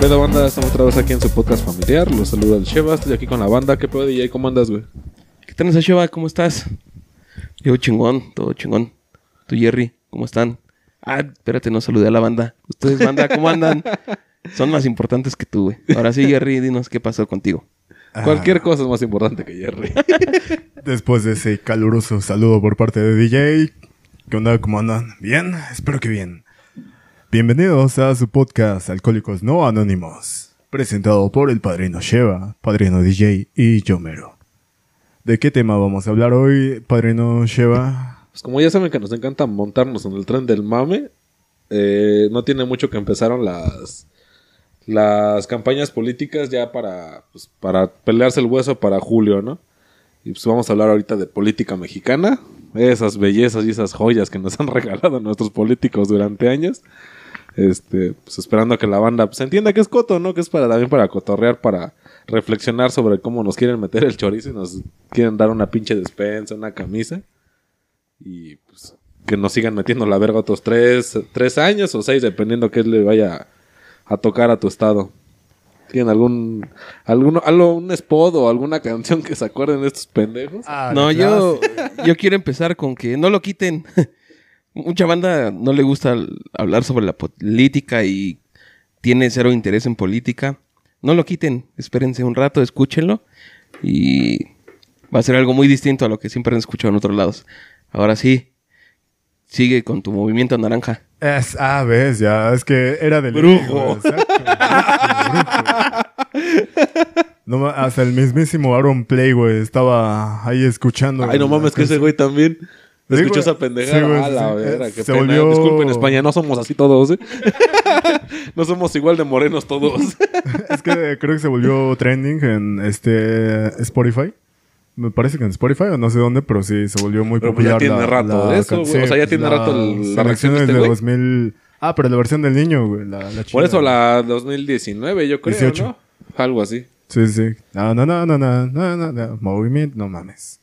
Pedo banda, estamos otra vez aquí en su podcast familiar. Los saluda el Sheva, estoy aquí con la banda. ¿Qué pedo DJ? ¿Cómo andas, güey? ¿Qué tal, Sheva? ¿Cómo estás? Yo chingón, todo chingón. Tú, Jerry, ¿cómo están? Ah, espérate, no saludé a la banda. Ustedes, banda, ¿cómo andan? Son más importantes que tú, güey. Ahora sí, Jerry, dinos qué pasó contigo. Cualquier cosa es más importante que Jerry. Después de ese caluroso saludo por parte de DJ, ¿qué onda? ¿Cómo andan? ¿Bien? Espero que bien. Bienvenidos a su podcast Alcohólicos No Anónimos, presentado por el padrino Sheva, padrino DJ y Yomero. ¿De qué tema vamos a hablar hoy, padrino Sheva? Pues como ya saben que nos encanta montarnos en el tren del mame, eh, no tiene mucho que empezaron las las campañas políticas ya para pues, para pelearse el hueso para julio, ¿no? Y pues vamos a hablar ahorita de política mexicana, esas bellezas y esas joyas que nos han regalado nuestros políticos durante años. Este, pues esperando que la banda pues, entienda que es coto, ¿no? Que es para también para cotorrear, para reflexionar sobre cómo nos quieren meter el chorizo y nos quieren dar una pinche despensa, una camisa. Y pues que nos sigan metiendo la verga otros tres, tres años o seis, dependiendo que le vaya a tocar a tu estado. ¿Tienen algún, alguno, algo, un spot o alguna canción que se acuerden de estos pendejos? Ah, no, yo, yo quiero empezar con que no lo quiten. Mucha banda no le gusta hablar sobre la política y tiene cero interés en política. No lo quiten, espérense un rato, escúchenlo y va a ser algo muy distinto a lo que siempre han escuchado en otros lados. Ahora sí, sigue con tu movimiento naranja. Es, ah, ves, ya, es que era del Brujo. exacto, brujo. No, hasta el mismísimo Aaron Play, güey, estaba ahí escuchando. Ay, no mames, que ese güey también. Sí, Escuchó esa pendejada. Sí, la sí. verga, Eh, qué se pena. volvió- Disculpen, España, no somos así todos, ¿eh? no somos igual de morenos todos. Es que creo que se volvió trending en este Spotify. Me parece que en Spotify o no sé dónde, pero sí se volvió muy Pero pues ya popular. tiene rato de eso, güey. O sea, ya tiene rato el- la reacción de es este de güey. 2000. Ah, pero la versión del niño, güey. La, la Por eso la 2019, yo creo, 18. ¿no? Algo así. Sí, sí. No, no, no, no, no, no, no, no. Movimiento, no mames.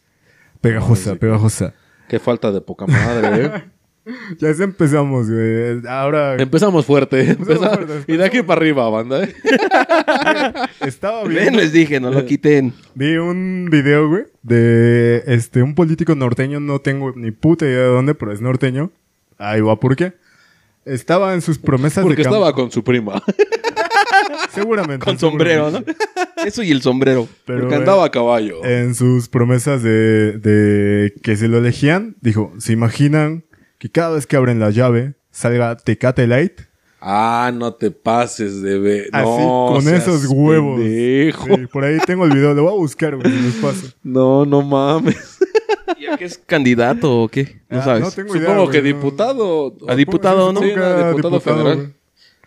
Pegajosa, pegajosa. Qué falta de poca madre, ¿eh? Ya sí empezamos, güey. Ahora Empezamos fuerte. Empezamos empezamos- fuerte, y de aquí para arriba, banda, ¿eh? estaba Ven, viendo. les dije, no lo quiten. Vi un video, güey, de este, un político norteño, no tengo ni puta idea de dónde, pero es norteño. Ahí va, ¿por qué? Estaba en sus promesas Porque de cam- estaba con su prima. Seguramente. Con sombrero, ¿no? Eso y el sombrero. Pero, porque eh, andaba a caballo. En sus promesas de, de que se lo elegían, dijo, ¿se imaginan que cada vez que abren la llave salga Tecate Light? Ah, no te pases de ver. Así, no, con esos huevos. pendejo. Sí, por ahí tengo el video, lo voy a buscar, güey, si los paso. No, no mames. ¿Y a qué es candidato o qué? No Ah, sabes. no tengo idea, Supongo güey, que no. diputado. A diputado, ¿no? Sí, no, diputado federal. güey.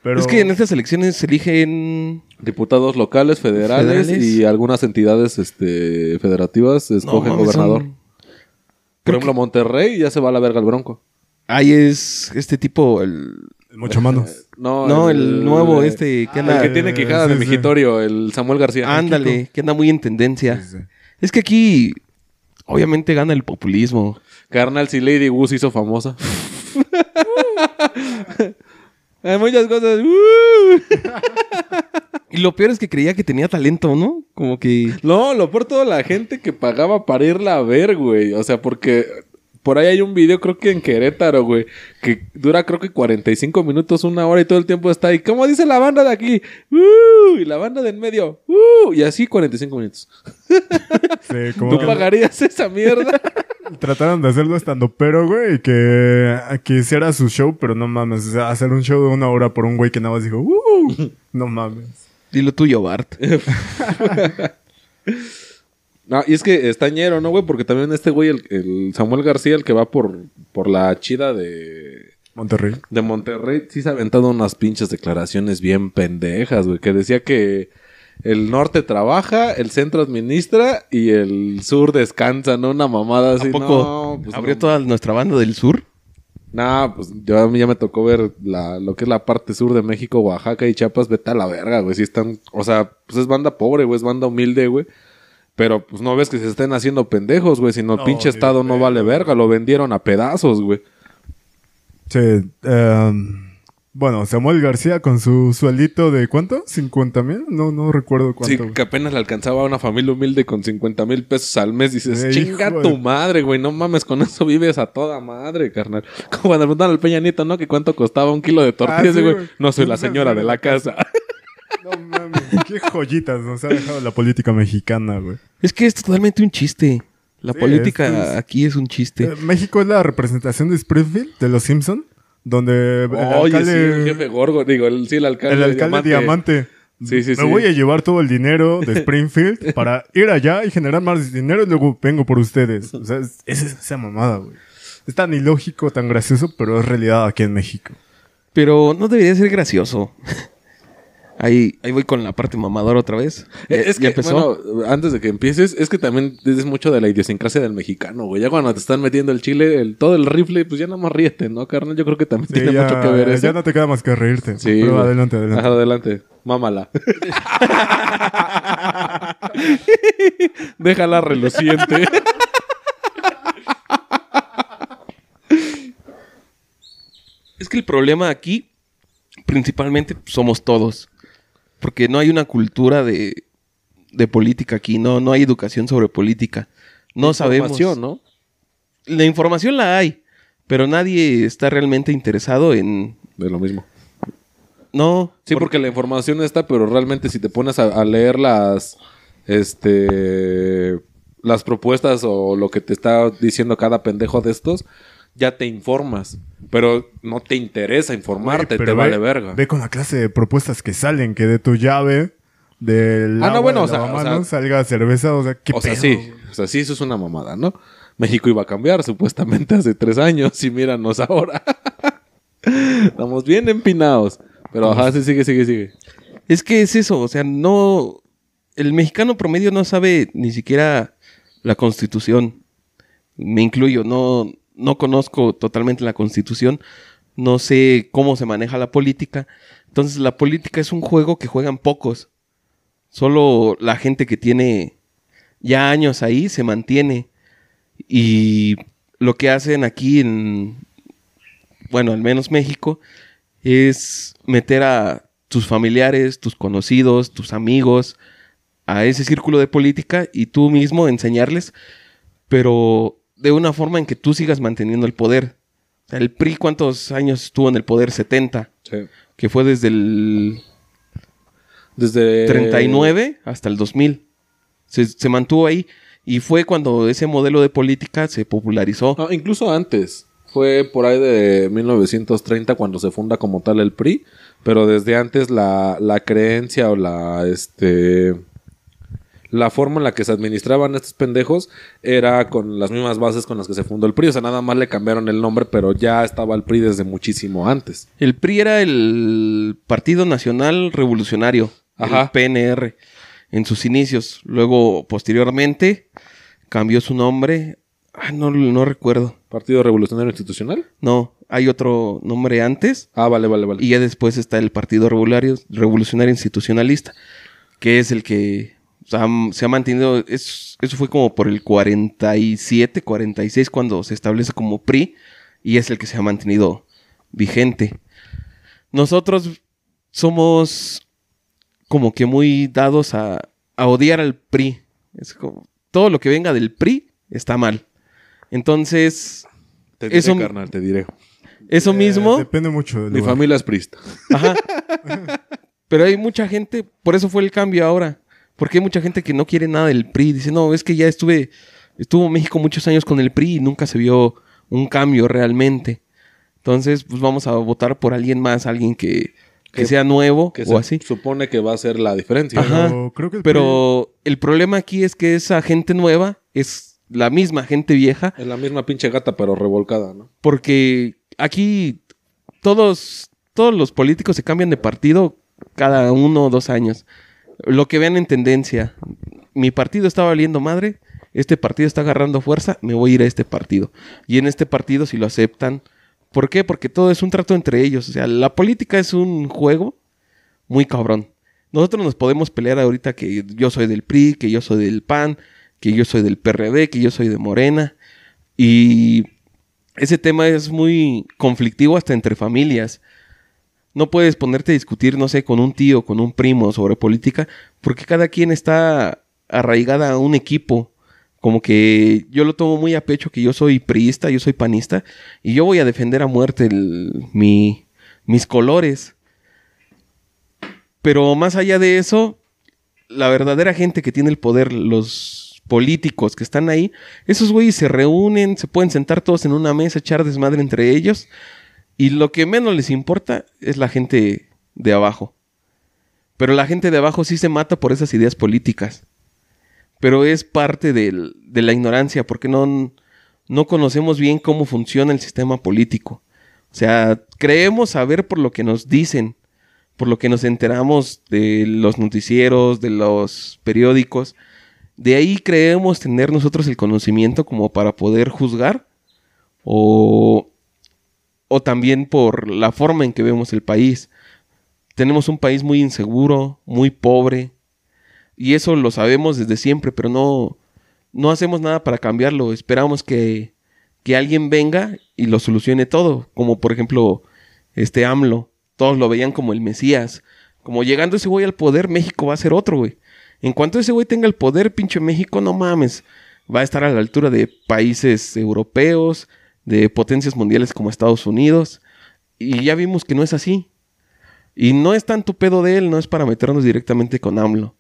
Pero Es que en estas elecciones se eligen... Diputados locales, federales, Federales. y algunas entidades este, federativas escogen mames, gobernador. son- Por ejemplo, Monterrey ya se va a la verga el bronco. Ahí es este tipo, el... mucho manos. No, No, el nuevo este que El anda... que tiene quijada Sí, de sí. migitorio, el Samuel García. Ándale, que anda muy en tendencia. Sí, sí. Es que aquí, obviamente, gana el populismo. Carnal, si Lady Wu se hizo famosa. Hay muchas cosas. ¡uh! Y lo peor es que creía que tenía talento, ¿no? Como que... No, lo por toda la gente que pagaba para irla a ver, güey. O sea, porque por ahí hay un video, creo que en Querétaro, güey, que dura creo que 45 minutos, una hora y todo el tiempo está ahí. ¿Cómo dice la banda de aquí? ¡Uh! Y la banda de en medio. ¡Uh! Y así 45 minutos. Sí, como ¿Tú que pagarías esa mierda? trataron de hacerlo estando pero, güey, que, que hiciera su show, pero no mames, o sea, hacer un show de una hora por un güey que nada más dijo, "Uh", no mames. Dilo tuyo, Bart. No, y es que está ñero, ¿no, güey? Porque también este güey, el, el Samuel García, el que va por, por la chida de, Monterrey. de Monterrey, sí se ha aventado unas pinches declaraciones bien pendejas, güey. Que decía que el norte trabaja, el centro administra y el sur descansa, ¿no? Una mamada así. ¿A poco no, pues abrió no. toda nuestra banda del sur? Nah, pues yo, a mí ya me tocó ver la, lo que es la parte sur de México, Oaxaca y Chiapas, vete a la verga, güey. Sí están, o sea, pues es banda pobre, güey, es banda humilde, güey. Pero pues no ves que se estén haciendo pendejos, güey. Sino el No, pinche estado no vale verga. Lo vendieron a pedazos, güey. Sí, em, bueno, Samuel García con su sueldito de ¿cuánto? ¿50 mil? No, no recuerdo Sí, cuánto. que apenas le alcanzaba a una familia humilde con 50 mil pesos al mes. Dices, Eh, chinga de- tu madre, güey. No mames, con eso vives a toda madre, carnal. Como cuando le preguntaron al Peña Nieto, ¿no? Que cuánto costaba un kilo de tortillas. Ah, sí, güey. güey. No soy la señora de la casa. No mames, qué joyitas nos ha dejado la política mexicana, güey. Es que es totalmente un chiste. La Sí, política es- aquí es un chiste. Eh, México es la representación de Springfield, de los Simpson, donde el Oye, alcalde, sí, el jefe Gorgo. Digo, el, sí, el alcalde. el alcalde Diamante. Sí, sí, Me sí. voy a llevar todo el dinero de Springfield para ir allá y generar más dinero y luego vengo por ustedes. O sea, es, es esa mamada, güey. Es tan ilógico, tan gracioso, pero es realidad aquí en México. Pero no debería ser gracioso. ahí, ahí voy con la parte mamadora otra vez. Ya- Eh, Es que, empezó. bueno, antes de que empieces, es que también es mucho de la idiosincrasia del mexicano, güey. Ya cuando te están metiendo el chile, el, todo el rifle, pues ya nada más ríete, ¿no, carnal? Yo creo que también Sí, tiene ya, mucho que ver eso. ya no te queda más que reírte. Sí, pero güey. adelante, adelante. Ajá, adelante. Mámala. Déjala reluciente. Es que el problema aquí, principalmente, somos todos. Porque no hay una cultura de, de política aquí, no, no hay educación sobre política. No sabemos. Información, ¿no? La información la hay, pero nadie está realmente interesado en... De lo mismo. No. Sí, porque la información está, pero realmente si te pones a, a leer las, este, las propuestas o lo que te está diciendo cada pendejo de estos, ya te informas. Pero no te interesa informarte, te vale ve, verga. Ve con la clase de propuestas que salen, que de tu llave, del Ah, no, bueno, de o sea, lavamanos, o sea- salga cerveza, o sea, qué o sea, pedo, sí, o sea, sí, eso es una mamada, ¿no? México iba a cambiar supuestamente hace tres años y míranos ahora. Estamos bien empinados. Pero ajá, sí, sigue, sigue, sigue. Es que es eso, o sea, no... El mexicano promedio no sabe ni siquiera la constitución. Me incluyo, no, no conozco totalmente la constitución, no sé cómo se maneja la política. Entonces la política es un juego que juegan pocos. Solo la gente que tiene ya años ahí se mantiene. Y lo que hacen aquí en, bueno, al menos México, es meter a tus familiares, tus conocidos, tus amigos a ese círculo de política y tú mismo enseñarles, pero de una forma en que tú sigas manteniendo el poder. O sea, el PRI, ¿cuántos años estuvo en el poder? 70, Sí. que fue desde el Desde 39 hasta el 2000. Se, se mantuvo ahí y fue cuando ese modelo de política se popularizó. No, incluso antes. Fue por ahí de 1930 cuando se funda como tal el PRI. Pero desde antes la, la creencia o la este la forma en la que se administraban estos pendejos era con las mismas bases con las que se fundó el PRI. O sea, nada más le cambiaron el nombre, pero ya estaba el PRI desde muchísimo antes. El PRI era el Partido Nacional Revolucionario, Ajá. el PNR, en sus inicios. Luego, posteriormente, cambió su nombre. Ah, no, no recuerdo. ¿Partido Revolucionario Institucional? No, hay otro nombre antes. Ah, vale, vale, vale. Y ya después está el Partido Revolucionario, Revolucionario Institucionalista, que es el que sea, se ha mantenido. es- eso fue como por el 47, 46, cuando se establece como PRI, y es el que se ha mantenido vigente. Nosotros somos como que muy dados a, a odiar al PRI. Es como, todo lo que venga del PRI está mal. Entonces, te diré, eso- carnal, te diré. eso Eh, mismo. Depende mucho del Mi lugar. familia es prista. Ajá. Pero hay mucha gente, por eso fue el cambio ahora. Porque hay mucha gente que no quiere nada del PRI. Dice, no, es que ya estuve, estuvo México muchos años con el PRI y nunca se vio un cambio realmente. Entonces, pues vamos a votar por alguien más, alguien que, que Que- sea nuevo Que o se así. supone que va a ser la diferencia. Ajá. Pero creo que el Pero el problema aquí es que esa gente nueva es la misma gente vieja. Es la misma pinche gata, pero revolcada, ¿no? Porque aquí todos, todos los políticos se cambian de partido cada uno o dos años. Lo que vean en tendencia. Mi partido está valiendo madre, este partido está agarrando fuerza, me voy a ir a este partido. Y en este partido si lo aceptan. ¿Por qué? Porque todo es un trato entre ellos. O sea, la política es un juego muy cabrón. Nosotros nos podemos pelear ahorita que yo soy del PRI, que yo soy del PAN, que yo soy del PRD, que yo soy de Morena. Y ese tema es muy conflictivo hasta entre familias. No puedes ponerte a discutir, no sé, con un tío, con un primo sobre política, porque cada quien está arraigada a un equipo. Como que yo lo tomo muy a pecho que yo soy priista, yo soy panista, y yo voy a defender a muerte mi, mis colores. Pero más allá de eso, la verdadera gente que tiene el poder, los políticos que están ahí, esos güeyes se reúnen, se pueden sentar todos en una mesa, echar desmadre entre ellos, y lo que menos les importa es la gente de abajo. Pero la gente de abajo sí se mata por esas ideas políticas. Pero es parte del- de la ignorancia, porque no, no conocemos bien cómo funciona el sistema político. O sea, creemos saber por lo que nos dicen, por lo que nos enteramos de los noticieros, de los periódicos. De ahí creemos tener nosotros el conocimiento como para poder juzgar o, o también por la forma en que vemos el país. Tenemos un país muy inseguro, muy pobre, y eso lo sabemos desde siempre, pero no, no hacemos nada para cambiarlo. Esperamos que, que alguien venga y lo solucione todo, como por ejemplo este AMLO. Todos lo veían como el Mesías. Como llegando ese güey al poder, México va a ser otro, güey. En cuanto ese güey tenga el poder, pinche México, no mames. Va a estar a la altura de países europeos, de potencias mundiales como Estados Unidos. Y ya vimos que no es así. Y no es tanto pedo de él, no es para meternos directamente con AMLO.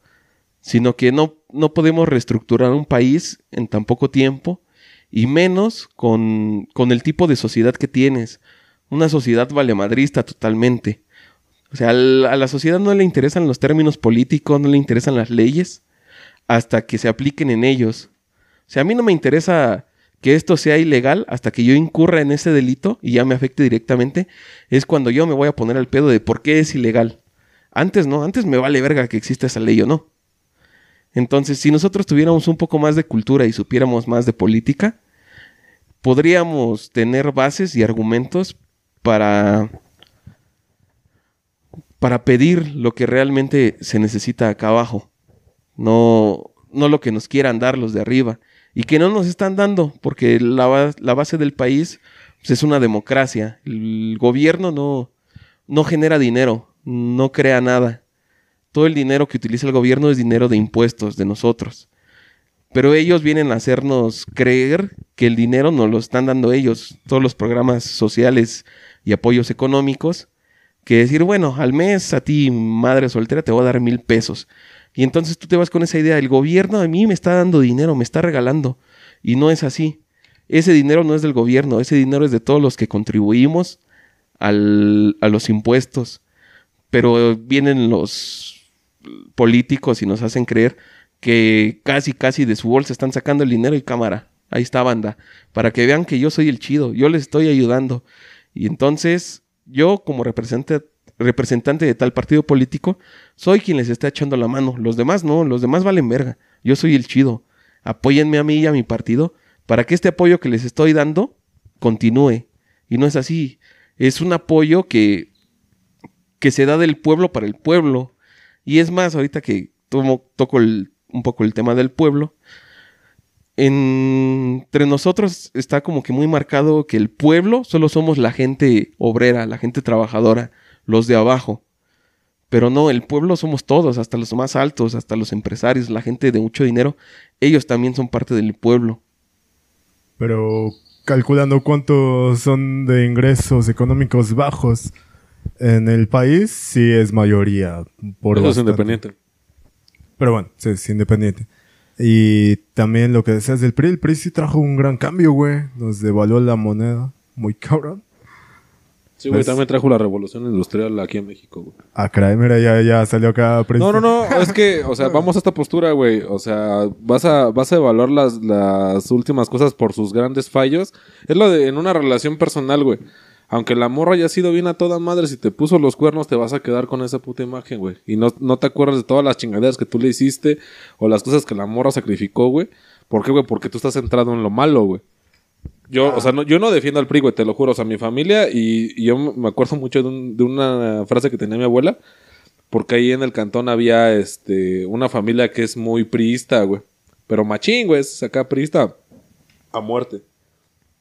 Sino que no, no podemos reestructurar un país en tan poco tiempo. Y menos con, con el tipo de sociedad que tienes. Una sociedad valemadrista totalmente. O sea, a la sociedad no le interesan los términos políticos, no le interesan las leyes, hasta que se apliquen en ellos. O sea, a mí no me interesa que esto sea ilegal hasta que yo incurra en ese delito y ya me afecte directamente. Es cuando yo me voy a poner al pedo de por qué es ilegal. Antes no, antes me vale verga que exista esa ley o no. Entonces, si nosotros tuviéramos un poco más de cultura y supiéramos más de política, podríamos tener bases y argumentos para para pedir lo que realmente se necesita acá abajo. No, no lo que nos quieran dar los de arriba. Y que no nos están dando, porque la, ba- la base del país pues, es una democracia. El gobierno no, no genera dinero, no crea nada. Todo el dinero que utiliza el gobierno es dinero de impuestos de nosotros. Pero ellos vienen a hacernos creer que el dinero nos lo están dando ellos, todos los programas sociales y apoyos económicos, que decir, bueno, al mes a ti, madre soltera, te voy a dar mil pesos. Y entonces tú te vas con esa idea, el gobierno a mí me está dando dinero, me está regalando. Y no es así. Ese dinero no es del gobierno, ese dinero es de todos los que contribuimos al- a los impuestos. Pero vienen los políticos y nos hacen creer que casi, casi de su bolsa están sacando el dinero y cámara. Ahí está banda. Para que vean que yo soy el chido, yo les estoy ayudando. Y entonces yo como representante, representante de tal partido político, soy quien les está echando la mano. Los demás no, los demás valen verga. Yo soy el chido. Apóyenme a mí y a mi partido para que este apoyo que les estoy dando continúe. Y no es así. Es un apoyo que, que se da del pueblo para el pueblo. Y es más, ahorita que tomo, toco un poco el tema del pueblo, entre nosotros está como que muy marcado que el pueblo solo somos la gente obrera, la gente trabajadora, los de abajo. Pero no, el pueblo somos todos, hasta los más altos, hasta los empresarios, la gente de mucho dinero, ellos también son parte del pueblo. Pero calculando cuántos son de ingresos económicos bajos en el país, sí es mayoría. Por Eso es bastante. independiente. Pero bueno, sí, es independiente. Y también lo que decías del PRI, el PRI sí trajo un gran cambio, güey. Nos devaluó la moneda. Muy cabrón. Sí, güey, Pues- también trajo la revolución industrial aquí en México, güey. Ah, caray, mira, ya, ya salió acá. PRI. No, no, no, es que, o sea, vamos a esta postura, güey. O sea, vas a, vas a evaluar las, las últimas cosas por sus grandes fallos. Es lo de en una relación personal, güey. Aunque la morra haya sido bien a toda madre, si te puso los cuernos, te vas a quedar con esa puta imagen, güey. Y no, no te acuerdas de todas las chingaderas que tú le hiciste o las cosas que la morra sacrificó, güey. ¿Por qué, güey? Porque tú estás centrado en lo malo, güey. Yo, o sea, no, yo no defiendo al PRI, güey, te lo juro. O sea, mi familia, y, y yo me acuerdo mucho de, un- de una frase que tenía mi abuela, porque ahí en el cantón había este una familia que es muy priista, güey. Pero machín, güey, es acá priista a muerte.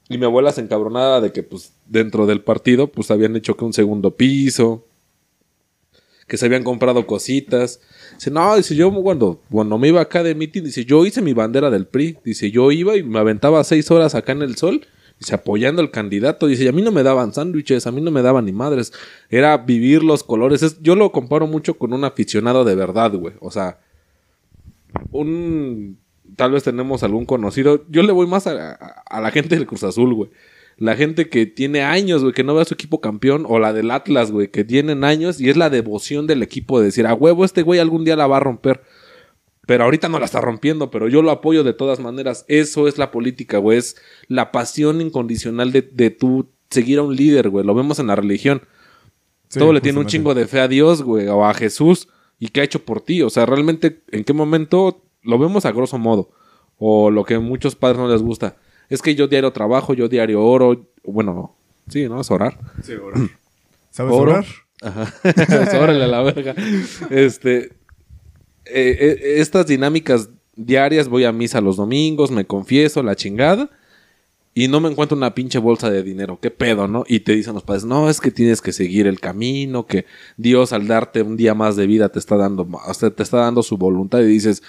Y mi abuela se encabronada de que, pues, dentro del partido, pues, habían hecho que un segundo piso, que se habían comprado cositas. Dice, no, dice, yo cuando, cuando me iba acá de meeting, dice, yo hice mi bandera del PRI. Dice, yo iba y me aventaba seis horas acá en el sol, dice, apoyando al candidato. Dice, y a mí no me daban sándwiches, a mí no me daban ni madres. Era vivir los colores. Es- yo lo comparo mucho con un aficionado de verdad, güey. O sea, un tal vez tenemos algún conocido. Yo le voy más a, a- a la gente del Cruz Azul, güey. La gente que tiene años, güey, que no ve a su equipo campeón. O la del Atlas, güey, que tienen años. Y es la devoción del equipo de decir, a huevo, este güey algún día la va a romper. Pero ahorita no la está rompiendo, pero yo lo apoyo de todas maneras. Eso es la política, güey. Es la pasión incondicional de, de tú seguir a un líder, güey. Lo vemos en la religión. Sí, Todo le tiene un chingo de fe a Dios, güey, o a Jesús. ¿Y qué ha hecho por ti? O sea, realmente, ¿en qué momento lo vemos a grosso modo? O lo que a muchos padres no les gusta. Es que yo diario trabajo, yo diario oro. Bueno, no. Sí, ¿no? Es orar. Sí, orar. ¿Sabes Oro. orar? Ajá. Pues, órale a la verga. Este. eh, eh, estas dinámicas diarias, voy a misa los domingos, me confieso, la chingada. Y no me encuentro una pinche bolsa de dinero. ¿Qué pedo, no? Y te dicen los padres, no, es que tienes que seguir el camino, que Dios al darte un día más de vida te está dando, ma- o sea, te está dando su voluntad. Y dices,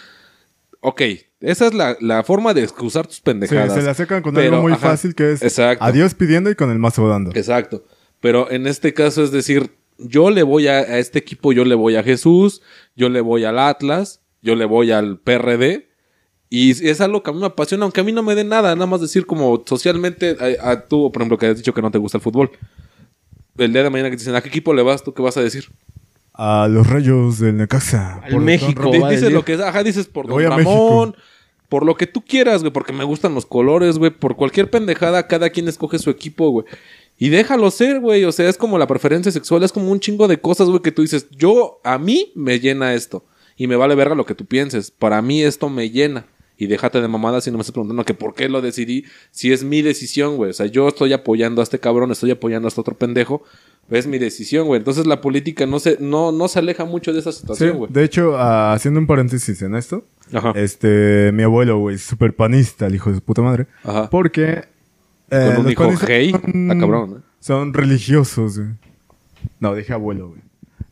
ok, esa es la, la forma de excusar tus Sí, pendejadas. se la sacan con Pero, algo muy ajá, fácil que es Exacto. a Dios pidiendo y con el mazo dando. Exacto. Pero en este caso es decir, yo le voy a, a este equipo, yo le voy a Jesús, yo le voy al Atlas, yo le voy al PRD. Y es algo que a mí me apasiona, aunque a mí no me dé nada, nada más decir como socialmente, a, a tú, por ejemplo, que has dicho que no te gusta el fútbol. El día de mañana que te dicen, ¿a qué equipo le vas? ¿Tú qué vas a decir? A los rayos del Necaxa. Al México. Dices lo que es, ajá, dices por Don Ramón, por lo que tú quieras, güey, porque me gustan los colores, güey, por cualquier pendejada, cada quien escoge su equipo, güey. Y déjalo ser, güey, o sea, es como la preferencia sexual, es como un chingo de cosas, güey, que tú dices, yo, a mí me llena esto, y me vale verga lo que tú pienses, para mí esto me llena. Y déjate de mamadas si no me estás preguntando que por qué lo decidí, si es mi decisión, güey. O sea, yo estoy apoyando a este cabrón, estoy apoyando a este otro pendejo, es mi decisión, güey. Entonces la política no se, no, no se aleja mucho de esa Sí, situación, güey. de hecho, ah, haciendo un paréntesis en esto, Ajá. este, mi abuelo, güey, súper panista, el hijo de su puta madre. Ajá. Porque... eh, Con un hijo gay, está cabrón, ¿eh? Son religiosos, güey. No, dije abuelo, güey.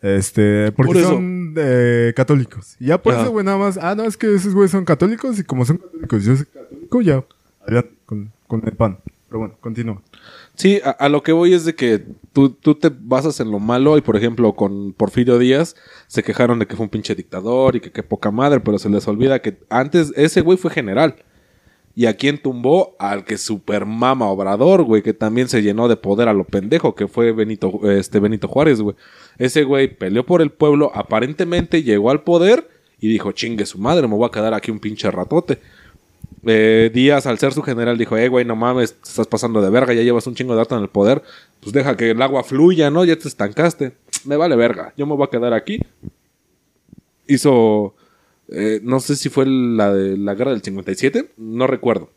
Este, porque Por son eh, católicos. Y ya por Ajá. eso, güey, nada más. Ah, no, es que esos güeyes son católicos y como son católicos, yo soy católico, ya. Con, con el pan. Pero bueno, continúa. Sí, a, a lo que voy es de que tú, tú te basas en lo malo y por ejemplo con Porfirio Díaz se quejaron de que fue un pinche dictador y que qué poca madre, pero se les olvida que antes ese güey fue general. Y a quien tumbó al que super mama Obrador, güey, que también se llenó de poder a lo pendejo, que fue Benito, este Benito Juárez, güey. Ese güey peleó por el pueblo, aparentemente llegó al poder y dijo, chingue su madre, me voy a quedar aquí un pinche ratote. Eh, Díaz, al ser su general, dijo, eh, güey, no mames, te estás pasando de verga, ya llevas un chingo de dato en el poder, pues deja que el agua fluya, ¿no? Ya te estancaste. Me vale verga, yo me voy a quedar aquí. Hizo, eh, no sé si fue la de la guerra del 57, no recuerdo.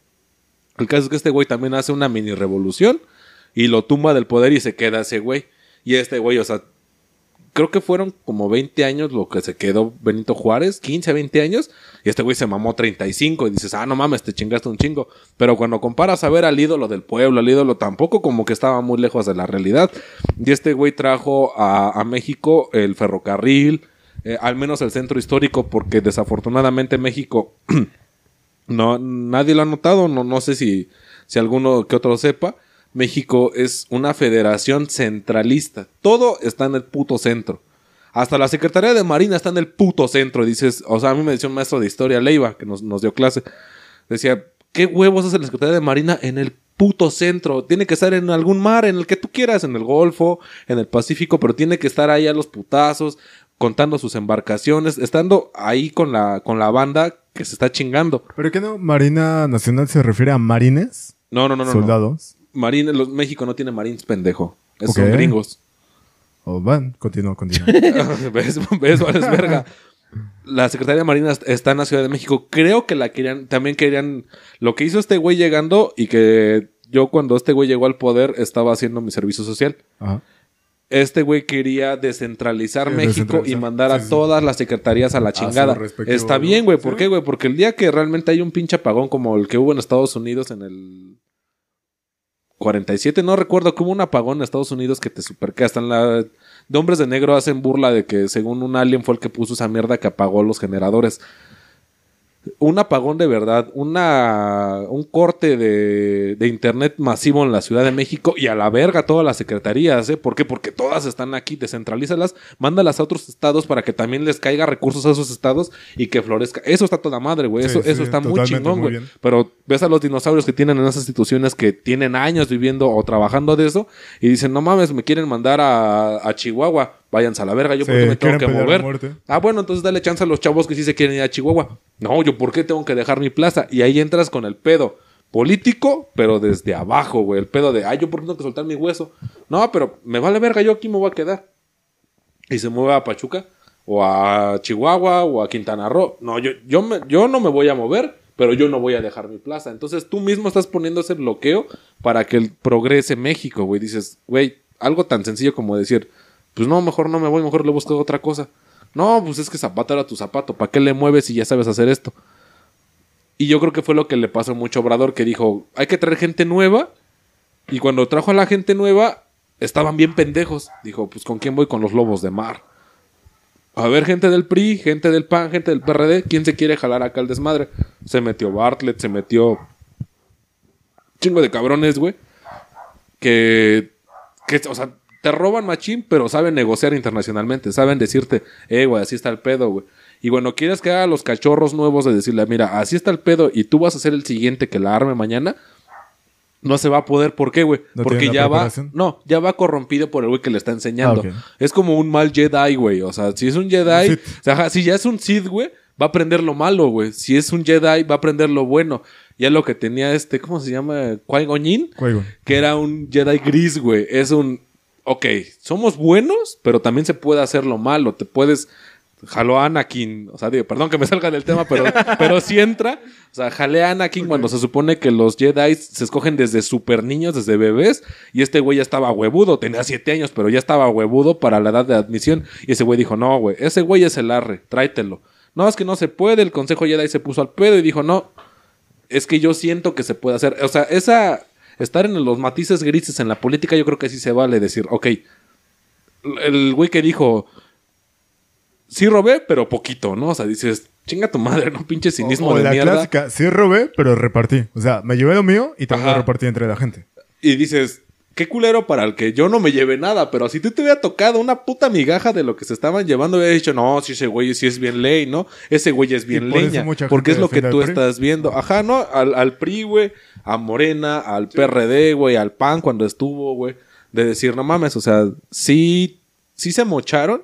El caso es que este güey también hace una mini revolución y lo tumba del poder y se queda ese güey. Y este güey, o sea, creo que fueron como 20 años lo que se quedó Benito Juárez, 15, 20 años, y este güey se mamó 35 y dices, ah, no mames, te chingaste un chingo. Pero cuando comparas a ver al ídolo del pueblo, al ídolo tampoco como que estaba muy lejos de la realidad. Y este güey trajo a, México el ferrocarril, eh, al menos el centro histórico, porque desafortunadamente México no, nadie lo ha notado, no, no sé si, si alguno que otro sepa. México es una federación centralista. Todo está en el puto centro. Hasta la Secretaría de Marina está en el puto centro. Dices, o sea, a mí me decía un maestro de historia, Leiva, que nos, nos dio clase. Decía, ¿qué huevos hace la Secretaría de Marina en el puto centro? Tiene que estar en algún mar, en el que tú quieras, en el Golfo, en el Pacífico, pero tiene que estar ahí a los putazos, contando sus embarcaciones, estando ahí con la, con la banda que se está chingando. ¿Pero qué no? ¿Marina Nacional se refiere a marines? No, no, no, no. no. Marines, los, México no tiene marines, pendejo. Esos Ok. Son gringos. O van, continúa, continúa. ¿Ves? ¿Ves? Vales verga. La Secretaría de Marina está en la Ciudad de México. Creo que la querían, también querían. Lo que hizo este güey llegando y que yo cuando este güey llegó al poder estaba haciendo mi servicio social. Ajá. este güey quería descentralizar México y mandar a Sí, sí. todas las secretarías a la chingada. Está bien, güey. ¿Por Sí. qué, güey? Porque el día que realmente hay un pinche apagón como el que hubo en Estados Unidos en el 47, no recuerdo hubo un apagón en Estados Unidos que te super que hasta en la de hombres de negro hacen burla de que según un alien fue el que puso esa mierda que apagó los generadores. Un apagón de verdad, una un corte de, de internet masivo en la Ciudad de México y a la verga todas las secretarías, ¿eh? ¿Por qué? Porque todas están aquí, descentralízalas, mándalas a otros estados para que también les caiga recursos a esos estados y que florezca. Eso está toda madre, güey. Sí, Eso, sí, eso está muy chingón, güey. Pero ves a los dinosaurios que tienen en esas instituciones que tienen años viviendo o trabajando de eso y dicen, no mames, me quieren mandar a, a Chihuahua. Váyanse a la verga, yo Sí, qué me tengo que mover. Ah, bueno, entonces dale chance a los chavos que sí se quieren ir a Chihuahua. No, yo por qué tengo que dejar mi plaza. Y ahí entras con el pedo político, pero desde abajo, güey. El pedo de, ay, yo por qué tengo que soltar mi hueso. No, pero me vale verga, yo aquí me voy a quedar. Y se mueve a Pachuca, o a Chihuahua, o a Quintana Roo. No, yo, yo, me- yo no me voy a mover, pero yo no voy a dejar mi plaza. Entonces tú mismo estás poniendo ese bloqueo para que el- progrese México, güey. Dices, güey, algo tan sencillo como decir, pues no, mejor no me voy, mejor le busco otra cosa. No, pues es que zapato era tu zapato. ¿Para qué le mueves si ya sabes hacer esto? Y yo creo que fue lo que le pasó mucho a Obrador, que dijo, hay que traer gente nueva. Y cuando trajo a la gente nueva, estaban bien pendejos. Dijo, pues ¿con quién voy? Con los lobos de mar. A ver, gente del PRI, gente del PAN, gente del PRD, ¿quién se quiere jalar acá al desmadre? Se metió Bartlett, se metió chingo de cabrones, güey. Que, que, o sea, te roban machín, pero saben negociar internacionalmente. Saben decirte, eh, güey, así está el pedo, güey. Y bueno, quieres que haga los cachorros nuevos de decirle, mira, así está el pedo y tú vas a ser el siguiente que la arme mañana. No se va a poder, ¿por qué, güey? ¿No Porque ya va, no, ya va corrompido por el güey que le está enseñando. Ah. Es como un mal Jedi, güey. O sea, si es un Jedi, o sea, si ya es un Sith, güey, va a aprender lo malo, güey. Si es un Jedi, va a aprender lo bueno. Ya lo que tenía este, ¿cómo se llama? Qui-Gon. que era un Jedi gris, güey. Es un, ok, somos buenos, pero también se puede hacer lo malo. Te puedes, jaló a Anakin, o sea, digo, perdón que me salga del tema, pero, pero sí entra. O sea, jalé a Anakin cuando se supone que los Jedi se escogen desde super niños, desde bebés, y este güey ya estaba huevudo, tenía siete años, pero ya estaba huevudo para la edad de admisión. Y ese güey dijo, no, güey, ese güey es el arre, tráetelo. No, es que no se puede, el Consejo Jedi se puso al pedo y dijo, no, es que yo siento que se puede hacer. O sea, esa. Estar en los matices grises en la política, yo creo que sí se vale decir, ok. El güey que dijo. Sí robé, pero poquito, ¿no? O sea, dices, chinga tu madre, ¿no? Pinche cinismo o de la mierda. clásica, sí robé, pero repartí. O sea, me llevé lo mío y también lo repartí entre la gente. Y dices, qué culero para el que yo no me lleve nada, pero si tú te hubiera tocado una puta migaja de lo que se estaban llevando, hubiera dicho, no, si ese güey sí es bien ley, ¿no? Ese güey es bien por leña. Porque es lo que tú estás viendo. Ajá, ¿no? Al, al PRI, güey, a Morena, al PRD, güey, al PAN cuando estuvo, güey. De decir, no mames, o sea, sí, sí se mocharon,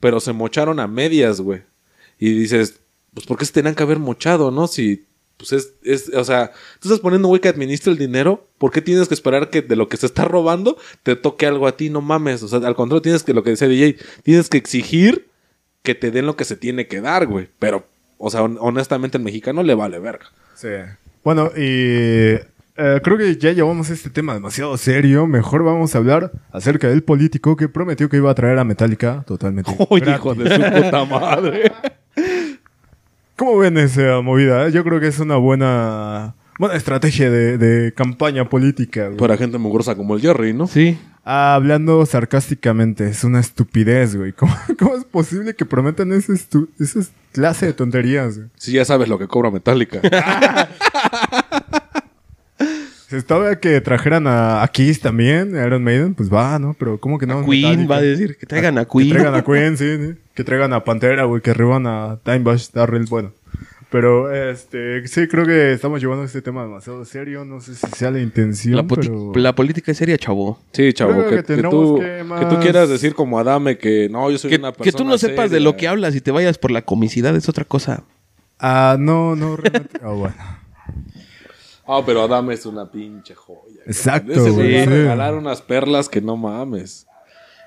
pero se mocharon a medias, güey. Y dices, pues, ¿por qué se tenían que haber mochado, no? Si, pues, es, es, o sea, tú estás poniendo un güey que administra el dinero, ¿por qué tienes que esperar que de lo que se está robando te toque algo a ti? No mames, o sea, al contrario, tienes que, lo que decía DJ, tienes que exigir que te den lo que se tiene que dar, güey. Pero, o sea, hon- honestamente, el mexicano le vale verga. Sí. Bueno, y eh, creo que ya llevamos este tema demasiado serio. Mejor vamos a hablar acerca del político que prometió que iba a traer a Metallica totalmente. Gratis. hijo de su puta madre. ¿Cómo ven esa movida? Yo creo que es una buena, buena estrategia de, de campaña política. güey. Para gente mugrosa como el Jerry, ¿no? Sí. Ah, hablando sarcásticamente, es una estupidez, güey. ¿Cómo, cómo es posible que prometan ese estu- esa clase de tonterías? güey? Si ya sabes lo que cobra Metallica. Si estaba que trajeran a, a Kiss también, a Iron Maiden, pues va, ¿no? Pero ¿cómo que no? Queen Metallica? va a decir que traigan a Que Queen. traigan a Queen, sí, sí. Que traigan a Pantera, güey. Que arriban a Dimebash, Darrell, bueno. Pero, este, sí, creo que estamos llevando este tema demasiado serio. No sé si sea la intención, La, poti- pero... la política es seria, chavo. Sí, chavo, que, que que tú, que que tú quieras decir como Adame que no, yo soy Que, una que persona tú no sepas de lo que hablas y te vayas por la comicidad es otra cosa. Ah, no, no, realmente... Ah, bueno. Ah, pero Adame es una pinche joya. Exacto, Ese güey va a sí. regalar unas perlas que no mames.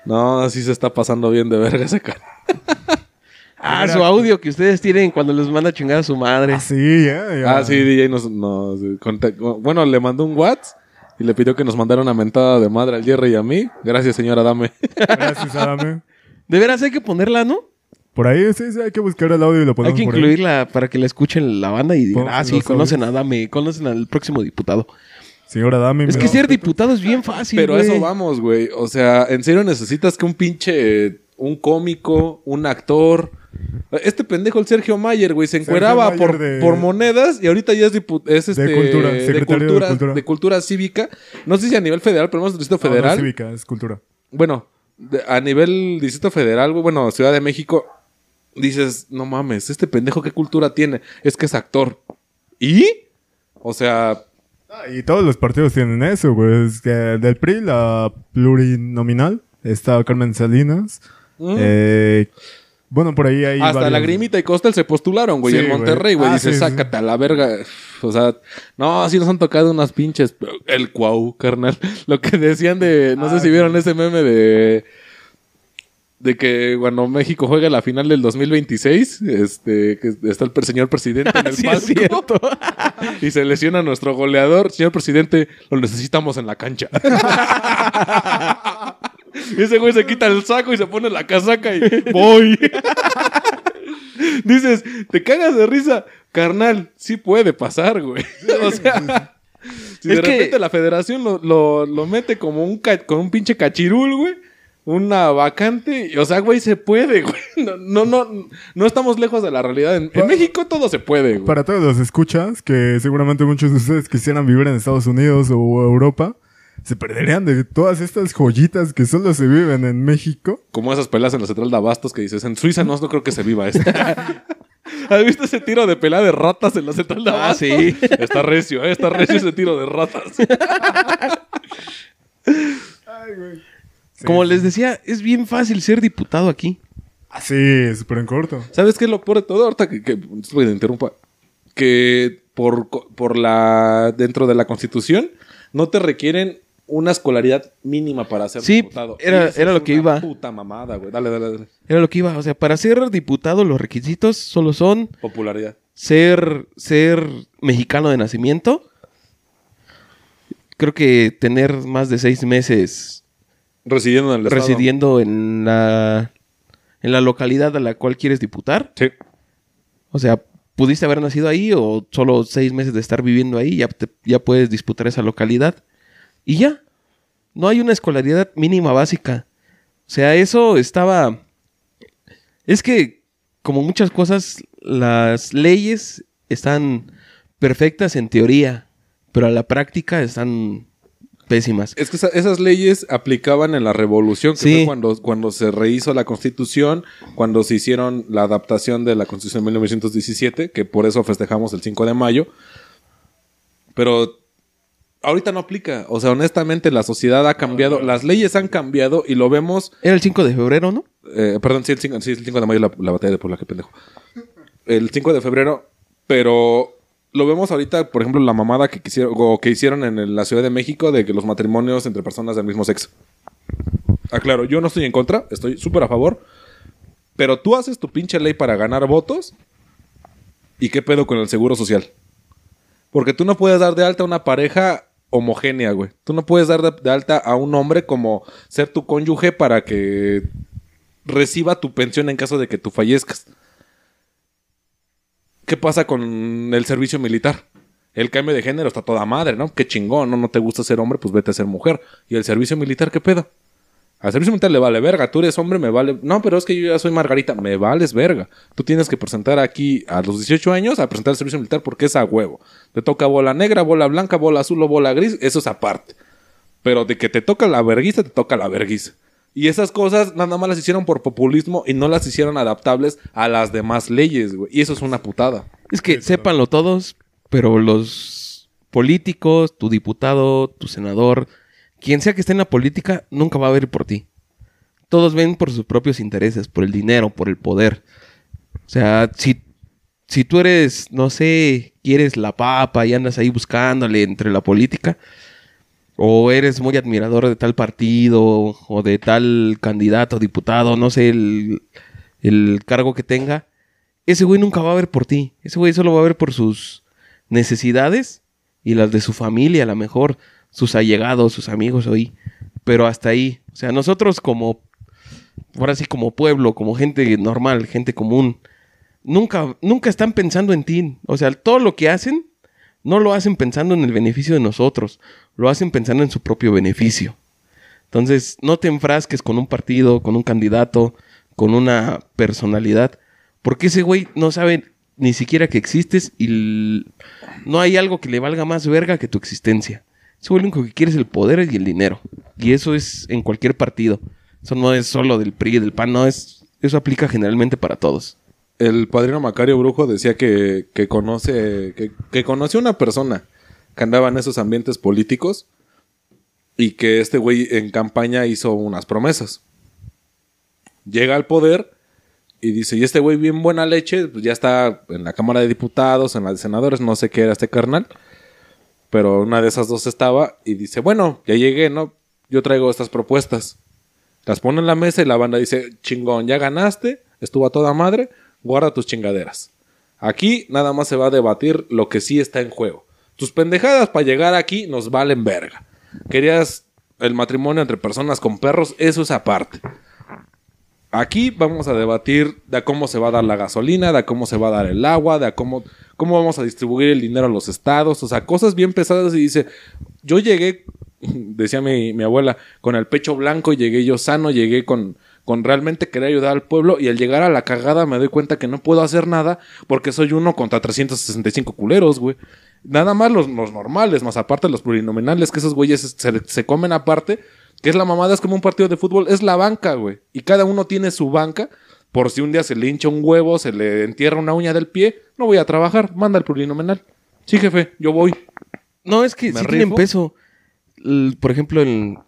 No, así se está pasando bien de verga ese cara. Ah, su audio que ustedes tienen cuando les manda a chingar a su madre. Ah, sí, ya. Ah, sí, DJ nos, nos bueno, le mandó un WhatsApp y le pidió que nos mandara una mentada de madre al Jerry y a mí. Gracias, señora Dame. Gracias, Adame. De veras hay que ponerla, ¿no? Por ahí sí, sí, hay que buscar el audio y lo Hay ponemos que por ahí. incluirla para que la escuchen la banda y digan, ah, sí, conocen a Dame, conocen al próximo diputado. Señora Adame. Es me que da- ser diputado es bien fácil, Pero a güey. eso vamos, güey. O sea, ¿en serio necesitas que un pinche... Un cómico, un actor... Este pendejo, el Sergio Mayer, güey, se encueraba por, de- por monedas y ahorita ya es, dipu- es este, cultura, de, secretario de cultura, cultura. de cultura cívica. No sé si a nivel federal, pero más distrito No, no es federal. cívica, es cultura. bueno, de- a nivel Distrito Federal, güey, bueno, Ciudad de México, dices, no mames, este pendejo qué cultura tiene, es que es actor. ¿Y? O sea, Ah, y todos los partidos tienen eso, güey. Es que del PRI, la plurinominal, está Carmen Salinas. Mm. Eh, bueno, por ahí hay hasta varios- la Grimita y Costel se postularon, güey, Sí, en Monterrey, güey. Ah, dices, sí, sí. sácate a la verga. O sea, no, así nos han tocado unas pinches, el cuau, carnal. Lo que decían de, no sé Ah, si vieron ese meme de... De que cuando México juega la final del 2026, este, que está el señor presidente en el Sí, es palco. cierto. y se lesiona nuestro goleador. Señor presidente, lo necesitamos en la cancha. y ese güey se quita el saco y se pone la casaca y voy. Dices, te cagas de risa. Carnal, sí puede pasar, güey. o sea, si de que- repente la federación lo, lo- lo mete como un, ca- con un pinche cachirul, güey. Una vacante, o sea, güey, se puede, güey. No, no, no, no estamos lejos de la realidad. En, en México todo se puede, güey. Para todos los escuchas, que seguramente muchos de ustedes quisieran vivir en Estados Unidos o Europa, se perderían de todas estas joyitas que solo se viven en México. Como esas pelas en la central de abastos que dices, en Suiza no, no creo que se viva esto. ¿Has visto ese tiro de pelea de ratas en la central de Ah, abastos? sí. Está recio, ¿eh? está recio ese tiro de ratas. Como les decía, es bien fácil ser diputado aquí. Así, súper en corto. ¿Sabes qué es lo peor de todo? Ahorita que, que disculpe que interrumpa. Que por, por la dentro de la constitución no te requieren una escolaridad mínima para ser Sí, diputado. era- era lo que iba. Puta mamada, güey. Dale, dale, dale. Era lo que iba. O sea, para ser diputado los requisitos solo son Popularidad. ser, ser mexicano de nacimiento. Creo que tener más de seis meses Residiendo en el estado. residiendo en la, en la localidad a la cual quieres diputar. Sí. O sea, pudiste haber nacido ahí o solo seis meses de estar viviendo ahí, ya, te- ya puedes disputar esa localidad. Y ya. No hay una escolaridad mínima básica. O sea, eso estaba... Es que, como muchas cosas, las leyes están perfectas en teoría, pero a la práctica están pésimas. Es que esa- esas leyes aplicaban en la revolución, que Sí. fue cuando, cuando se rehizo la constitución, cuando se hicieron la adaptación de la constitución de 1917, que por eso festejamos el 5 de mayo. Pero ahorita no aplica. O sea, honestamente la sociedad ha cambiado, las leyes han cambiado y lo vemos... Era el 5 de febrero, ¿no? eh, perdón, sí el, 5, sí, el 5 de mayo la, la batalla de Puebla, qué pendejo. El 5 de febrero, pero lo vemos ahorita, por ejemplo, la mamada que quisieron o que hicieron en la Ciudad de México de que los matrimonios entre personas del mismo sexo. Aclaro, yo no estoy en contra, estoy súper a favor, pero tú haces tu pinche ley para ganar votos y qué pedo con el seguro social. Porque tú no puedes dar de alta a una pareja homogénea, güey. Tú no puedes dar de, de alta a un hombre como ser tu cónyuge para que reciba tu pensión en caso de que tú fallezcas. ¿Qué pasa con el servicio militar? El cambio de género está toda madre, ¿no? Qué chingón, ¿no? No te gusta ser hombre, pues vete a ser mujer. ¿Y el servicio militar qué pedo? Al servicio militar le vale verga. Tú eres hombre, me vale. No, pero es que yo ya soy Margarita. Me vales verga. Tú tienes que presentar aquí a los 18 años a presentar el servicio militar porque es a huevo. Te toca bola negra, bola blanca, bola azul o bola gris. Eso es aparte. Pero de que te toca la verguiza, te toca la verguiza. Y esas cosas nada más las hicieron por populismo y no las hicieron adaptables a las demás leyes, güey. Y eso es una putada. Es que sépanlo todos, pero los políticos, tu diputado, tu senador, quien sea que esté en la política, nunca va a ver por ti. Todos ven por sus propios intereses, por el dinero, por el poder. O sea, si, si tú eres, no sé, quieres la papa y andas ahí buscándole entre la política, o eres muy admirador de tal partido o de tal candidato, diputado, no sé, el, el cargo que tenga, ese güey nunca va a ver por ti. Ese güey solo va a ver por sus necesidades y las de su familia, a lo mejor. sus allegados, sus amigos hoy. Pero hasta ahí. O sea, nosotros como, ahora sí como pueblo, como gente normal, gente común, nunca, nunca están pensando en ti. O sea, todo lo que hacen, no lo hacen pensando en el beneficio de nosotros, lo hacen pensando en su propio beneficio. Entonces, no te enfrasques con un partido, con un candidato, con una personalidad, porque ese güey no sabe ni siquiera que existes y no hay algo que le valga más verga que tu existencia. Güey lo único que quiere es el poder y el dinero. Y eso es en cualquier partido. Eso no es solo del PRI, del PAN, no es... Eso aplica generalmente para todos. El padrino Macario Brujo decía que, que conoce, que, una persona que andaba en esos ambientes políticos y que este güey en campaña hizo unas promesas. Llega al poder y dice, y este güey bien buena leche, pues ya está en la Cámara de Diputados, en la de Senadores, no sé qué era este carnal, pero una de esas dos estaba y dice, bueno, ya llegué, ¿no? Yo traigo estas propuestas. Las pone en la mesa y la banda dice, chingón, ya ganaste, estuvo a toda madre, guarda tus chingaderas. Aquí nada más se va a debatir lo que sí está en juego. Tus pendejadas para llegar aquí nos valen verga. Querías el matrimonio entre personas con perros, eso es aparte. Aquí vamos a debatir de cómo se va a dar la gasolina, de cómo se va a dar el agua, de a cómo, cómo vamos a distribuir el dinero a los estados, o sea, cosas bien pesadas y dice, yo llegué, decía mi, mi abuela, con el pecho blanco, llegué yo sano, llegué con, con realmente querer ayudar al pueblo y al llegar a la cagada me doy cuenta que no puedo hacer nada porque soy uno contra 365 culeros, güey. Nada más los, los normales, más aparte los plurinominales, que esos güeyes se, se comen aparte, que es la mamada, es como un partido de fútbol, es la banca, güey. Y cada uno tiene su banca, por si un día se le hincha un huevo, se le entierra una uña del pie, no voy a trabajar, manda el plurinominal. Sí, jefe, yo voy. No, es que ¿Me sí tienen peso. Por ejemplo, el,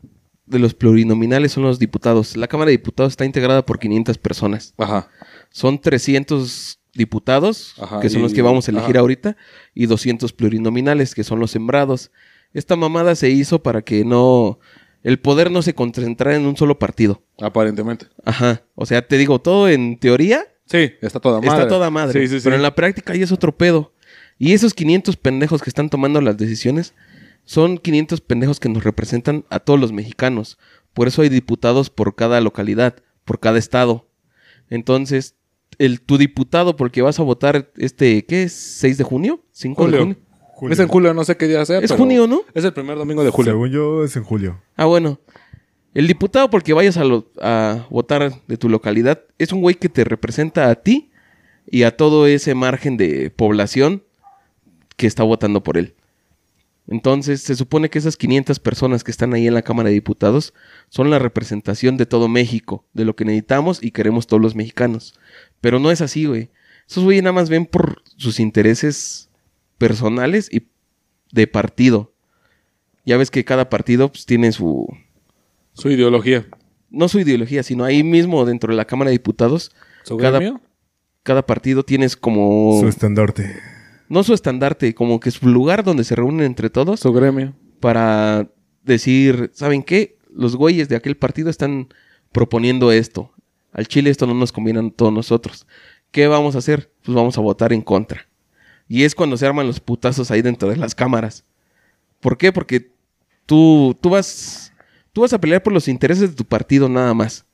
de los plurinominales son los diputados. La Cámara de Diputados está integrada por 500 personas. Ajá. Son 300 diputados, Ajá, que son y- los que vamos a elegir ajá. ahorita, y 200 plurinominales, que son los sembrados. Esta mamada se hizo para que no... El poder no se concentrara en un solo partido. Aparentemente. Ajá. O sea, te digo, todo en teoría Sí, está toda madre. Está toda madre. Sí, sí, sí. Pero en la práctica ahí es otro pedo. Y esos 500 pendejos que están tomando las decisiones son 500 pendejos que nos representan a todos los mexicanos. Por eso hay diputados por cada localidad, por cada estado. Entonces, el, tu diputado por el que vas a votar este, ¿qué es? ¿6 de junio? ¿5 de Julio. junio? Julio. Es en julio, no sé qué día sea. Es pero junio, ¿no? Es el primer domingo de julio. Según yo, es en julio. Ah, bueno. El diputado por el que vayas a, lo- a votar de tu localidad es un güey que te representa a ti y a todo ese margen de población que está votando por él. Entonces, se supone que esas 500 personas que están ahí en la Cámara de Diputados son la representación de todo México, de lo que necesitamos y queremos todos los mexicanos. Pero no es así, güey. Esos güeyes nada más ven por sus intereses personales y de partido. Ya ves que cada partido pues, tiene su, Su ideología. no su ideología, sino ahí mismo dentro de la Cámara de Diputados, ¿Su Cada- cada partido tienes como, Su estandarte. No su estandarte, como que su lugar donde se reúnen entre todos Su gremio. para decir, ¿saben qué? Los güeyes de aquel partido están proponiendo esto. Al Chile esto no nos conviene a todos nosotros. ¿Qué vamos a hacer? Pues vamos a votar en contra. Y es cuando se arman los putazos ahí dentro de las cámaras. ¿Por qué? Porque tú, tú vas tú vas a pelear por los intereses de tu partido nada más.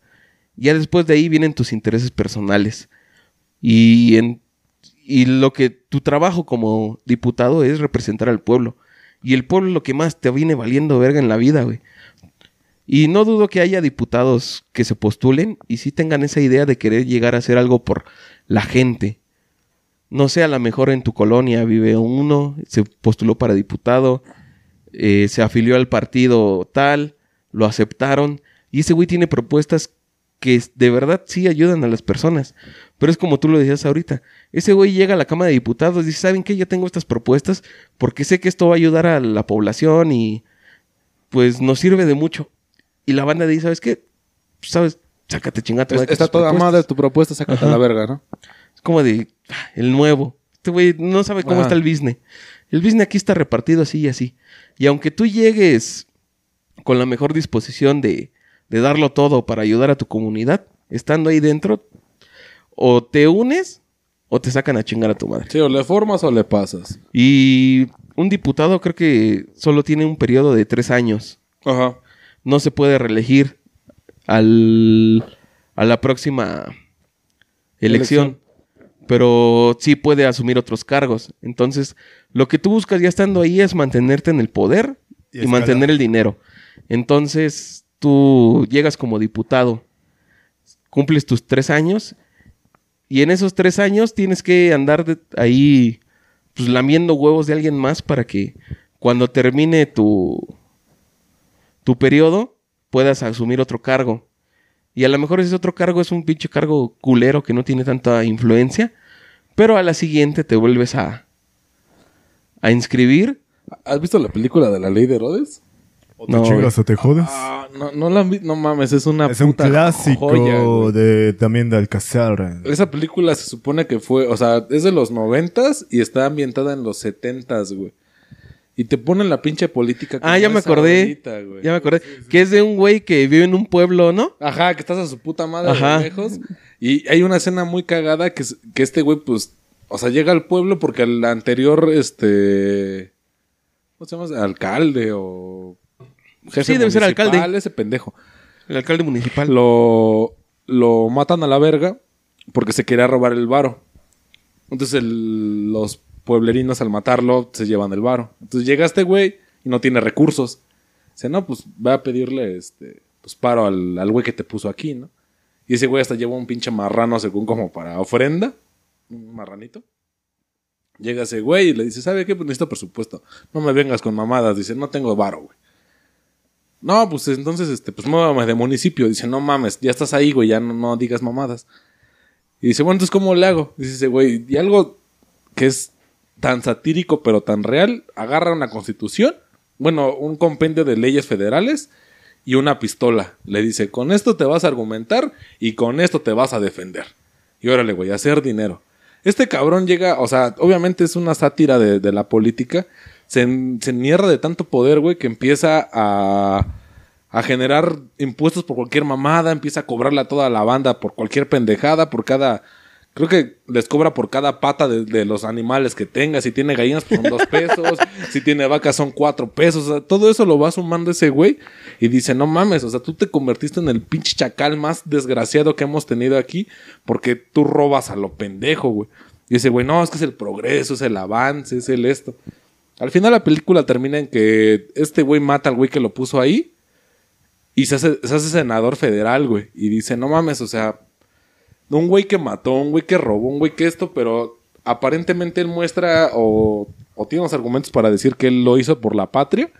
Ya después de ahí vienen tus intereses personales. Y en y lo que tu trabajo como diputado es representar al pueblo. Y el pueblo es lo que más te viene valiendo verga en la vida, güey. Y no dudo que haya diputados que se postulen y sí tengan esa idea de querer llegar a hacer algo por la gente. No sé, a lo mejor en tu colonia vive uno, se postuló para diputado, eh, se afilió al partido tal, lo aceptaron y ese güey tiene propuestas que de verdad sí ayudan a las personas. Pero es como tú lo decías ahorita. Ese güey llega a la Cámara de Diputados y dice, ¿saben qué? Yo tengo estas propuestas porque sé que esto va a ayudar a la población y pues nos sirve de mucho. Y la banda dice, ¿sabes qué? Pues, ¿Sabes? Sácate chingate. Es- está toda madre tu propuesta, sácate a la verga, ¿no? Es como de ah, el nuevo. Este güey no sabe cómo Ajá. está el business. El business aquí está repartido así y así. Y aunque tú llegues con la mejor disposición de, de darlo todo para ayudar a tu comunidad, estando ahí dentro, o te unes o te sacan a chingar a tu madre. Sí, o le formas o le pasas. Y un diputado creo que solo tiene un periodo de tres años. Ajá. No se puede reelegir al, a la próxima elección. Pero sí puede asumir otros cargos. Entonces, lo que tú buscas ya estando ahí es mantenerte en el poder Y mantener el dinero. Entonces, tú llegas como diputado, cumples tus tres años y en esos tres años tienes que andar ahí pues lamiendo huevos de alguien más para que cuando termine tu, tu periodo puedas asumir otro cargo. Y a lo mejor ese otro cargo es un pinche cargo culero que no tiene tanta influencia, pero a la siguiente te vuelves a, a inscribir. ¿Has visto la película de la ley de Herodes? O te No, chingas o te jodes. Ah, no, no la han vi- no mames, es una es un clásico joya, güey. de también de Alcázar. Esa película se supone que fue, o sea, es de los noventas y está ambientada en los setentas, güey. Y te ponen la pinche política. Ah, ya me acordé. güey. Ya me acordé. Que es de un güey que vive en un pueblo, ¿no? Ajá, que estás a su puta madre Ajá. de lejos. Y hay una escena muy cagada que, que este güey, pues, o sea, llega al pueblo porque el anterior, este... ¿Cómo se llama? Alcalde o... Jefe Sí, debe ser alcalde. Ese pendejo. El alcalde municipal. Lo, lo matan a la verga porque se quería robar el varo. Entonces el- los pueblerinos al matarlo se llevan el varo. Entonces llega este güey y no tiene recursos. Dice, no, pues va a pedirle este, pues paro al, al güey que te puso aquí, ¿no? Y ese güey hasta lleva un pinche marrano según como para ofrenda. Un marranito. Llega ese güey y le dice, ¿sabe qué? Pues necesito presupuesto. No me vengas con mamadas. Dice, no tengo varo, güey. No, pues entonces, este, pues muévame de municipio. Dice, no mames, ya estás ahí, güey, ya no, digas mamadas. Y dice, bueno, entonces, ¿cómo le hago? Dice güey, y algo que es tan satírico pero tan real, agarra una constitución, bueno, un compendio de leyes federales y una pistola. Le dice, con esto te vas a argumentar y con esto te vas a defender. Y órale, güey, hacer dinero. Este cabrón llega, o sea, obviamente es una sátira de la política. Se, en- se enierra de tanto poder, güey, que empieza a, a generar impuestos por cualquier mamada, empieza a cobrarle a toda la banda por cualquier pendejada, por cada... Creo que les cobra por cada pata de, de los animales que tenga. Si tiene gallinas, pues son dos pesos. si tiene vacas, son cuatro pesos. O sea, todo eso lo va sumando ese güey. Y dice, no mames, o sea, tú te convertiste en el pinche chacal más desgraciado que hemos tenido aquí. Porque tú robas a lo pendejo, güey. Y ese güey, no, es que es el progreso, es el avance, es el esto. Al final la película termina en que este güey mata al güey que lo puso ahí. Y se hace, se hace senador federal, güey. Y dice, no mames, o sea, un güey que mató, un güey que robó, un güey que esto, pero aparentemente él muestra o, o tiene los argumentos para decir que él lo hizo por la patria.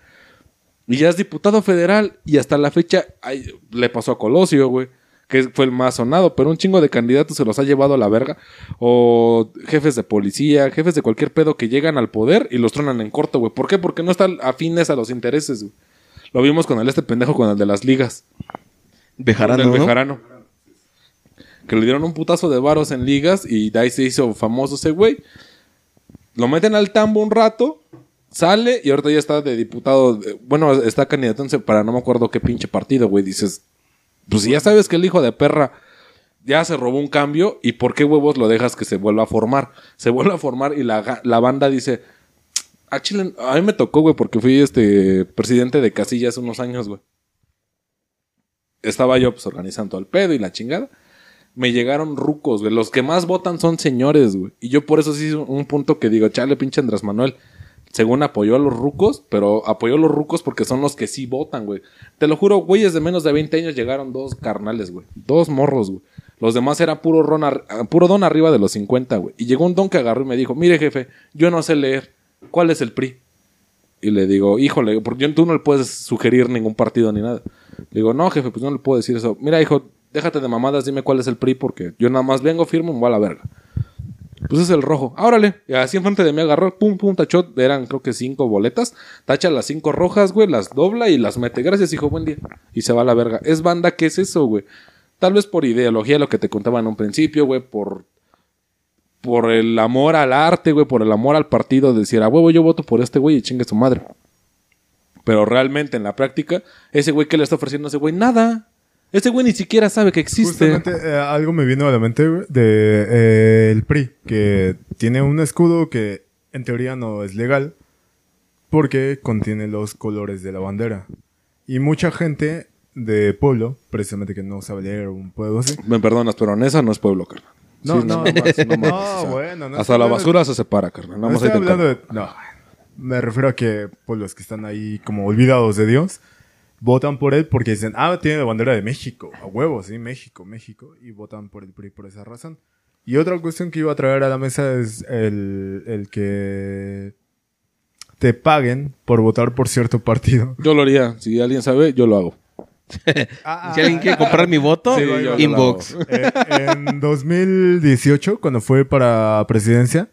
Y ya es diputado federal. Y hasta la fecha le pasó a Colosio, güey. Que fue el más sonado. Pero un chingo de candidatos se los ha llevado a la verga. O jefes de policía, jefes de cualquier pedo que llegan al poder y los tronan en corto, güey. ¿Por qué? Porque no están afines a los intereses, güey. Lo vimos con el este pendejo, con el de las ligas. Bejarano. Bejarano. Que le dieron un putazo de varos en ligas y de ahí se hizo famoso ese güey. Lo meten al tambo un rato, sale y ahorita ya está de diputado. de- bueno, está candidatándose para no me acuerdo qué pinche partido, güey. Dices, pues si ya sabes que el hijo de perra ya se robó un cambio y por qué huevos lo dejas que se vuelva a formar. Se vuelve a formar y la, la banda dice, a Chile, a mí me tocó, güey, porque fui este presidente de Casillas hace unos años, güey. Estaba yo pues organizando el pedo y la chingada. Me llegaron rucos, güey. Los que más votan son señores, güey. Y yo por eso sí un punto que digo, chale, pinche Andrés Manuel. Según apoyó a los rucos, pero apoyó a los rucos porque son los que sí votan, güey. Te lo juro, güeyes de menos de 20 años llegaron dos carnales, güey. Dos morros, güey. Los demás era puro, ron ar- puro don arriba de los 50, güey. Y llegó un don que agarró y me dijo, mire jefe, yo no sé leer. ¿Cuál es el PRI? Y le digo, híjole, porque tú no le puedes sugerir ningún partido ni nada. Le digo, no, jefe, pues no le puedo decir eso. Mira, hijo, déjate de mamadas, dime cuál es el PRI, porque yo nada más vengo, firmo y me voy a la verga. Pues es el rojo. Árale. Y así enfrente de mí agarró, pum, pum, tachó. Eran creo que cinco boletas. Tacha las cinco rojas, güey, las dobla y las mete. Gracias, hijo, buen día. Y se va a la verga. Es banda, ¿qué es eso, güey? Tal vez por ideología, lo que te contaba en un principio, güey, por por el amor al arte, güey, por el amor al partido, decir, a huevo, yo voto por este güey y chingue su madre. Pero realmente en la práctica, ese güey que le está ofreciendo a ese güey, nada. Ese güey ni siquiera sabe que existe. Justamente eh, algo me vino a la mente güey, de eh, el PRI, que tiene un escudo que en teoría no es legal, porque contiene los colores de la bandera. Y mucha gente de pueblo, precisamente que no sabe leer un pueblo así. Me perdonas, pero en esa no es pueblo, carnal. No, Sí, no, más, no, más, no, o sea, bueno, no hasta la basura se separa, carnal. No estoy hablando de... No, me refiero a que pueblos que están ahí como olvidados de Dios votan por él porque dicen, ah, tiene la bandera de México, a huevos, sí, México, México, y votan por el PRI por esa razón. Y otra cuestión que iba a traer a la mesa es el, el que te paguen por votar por cierto partido. Yo lo haría. Si alguien sabe, yo lo hago. Si alguien quiere comprar mi voto, Sí, yo lo inbox. Eh, en 2018, cuando fue para presidencia,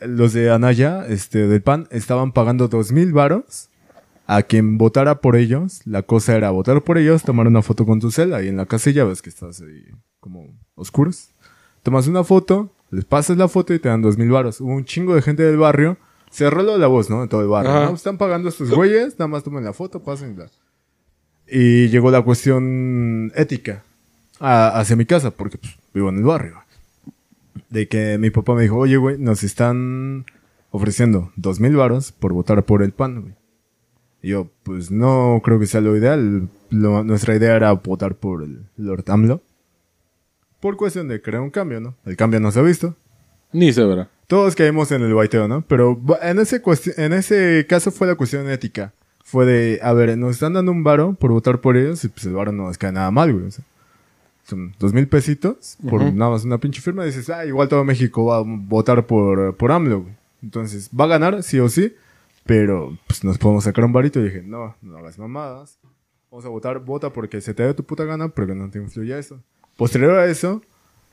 los de Anaya, este, del PAN, estaban pagando dos mil varos a quien votara por ellos. La cosa era votar por ellos, tomar una foto con tu cel ahí en la casilla, ves que estás ahí como oscuros. Tomas una foto, les pasas la foto y te dan dos mil varos. Hubo un chingo de gente del barrio, se arregló la voz, ¿no? De todo el barrio. ¿no? Están pagando estos güeyes, nada más tomen la foto, pásenla. Y llegó la cuestión ética a- hacia mi casa, porque pues, vivo en el barrio. De que mi papá me dijo, oye, güey, nos están ofreciendo dos mil varos por votar por el PAN, güey. Yo, pues no creo que sea lo ideal. Lo- nuestra idea era votar por el Lord AMLO. Por cuestión de crear un cambio, ¿no? El cambio no se ha visto. Ni se verá. Todos caímos en el baiteo, ¿no? Pero en ese, en ese caso fue la cuestión ética. Fue de, a ver, nos están dando un varo por votar por ellos y pues el varo no nos cae nada mal, güey. o sea, son dos mil pesitos por nada más una pinche firma. Y dices, ah, igual todo México va a votar por, por AMLO, güey. Entonces, va a ganar, sí o sí. Pero, pues nos podemos sacar un varito. Y dije, no, no hagas mamadas. Vamos a votar, vota porque se te dé tu puta gana, pero que no te influya eso. Posterior a eso,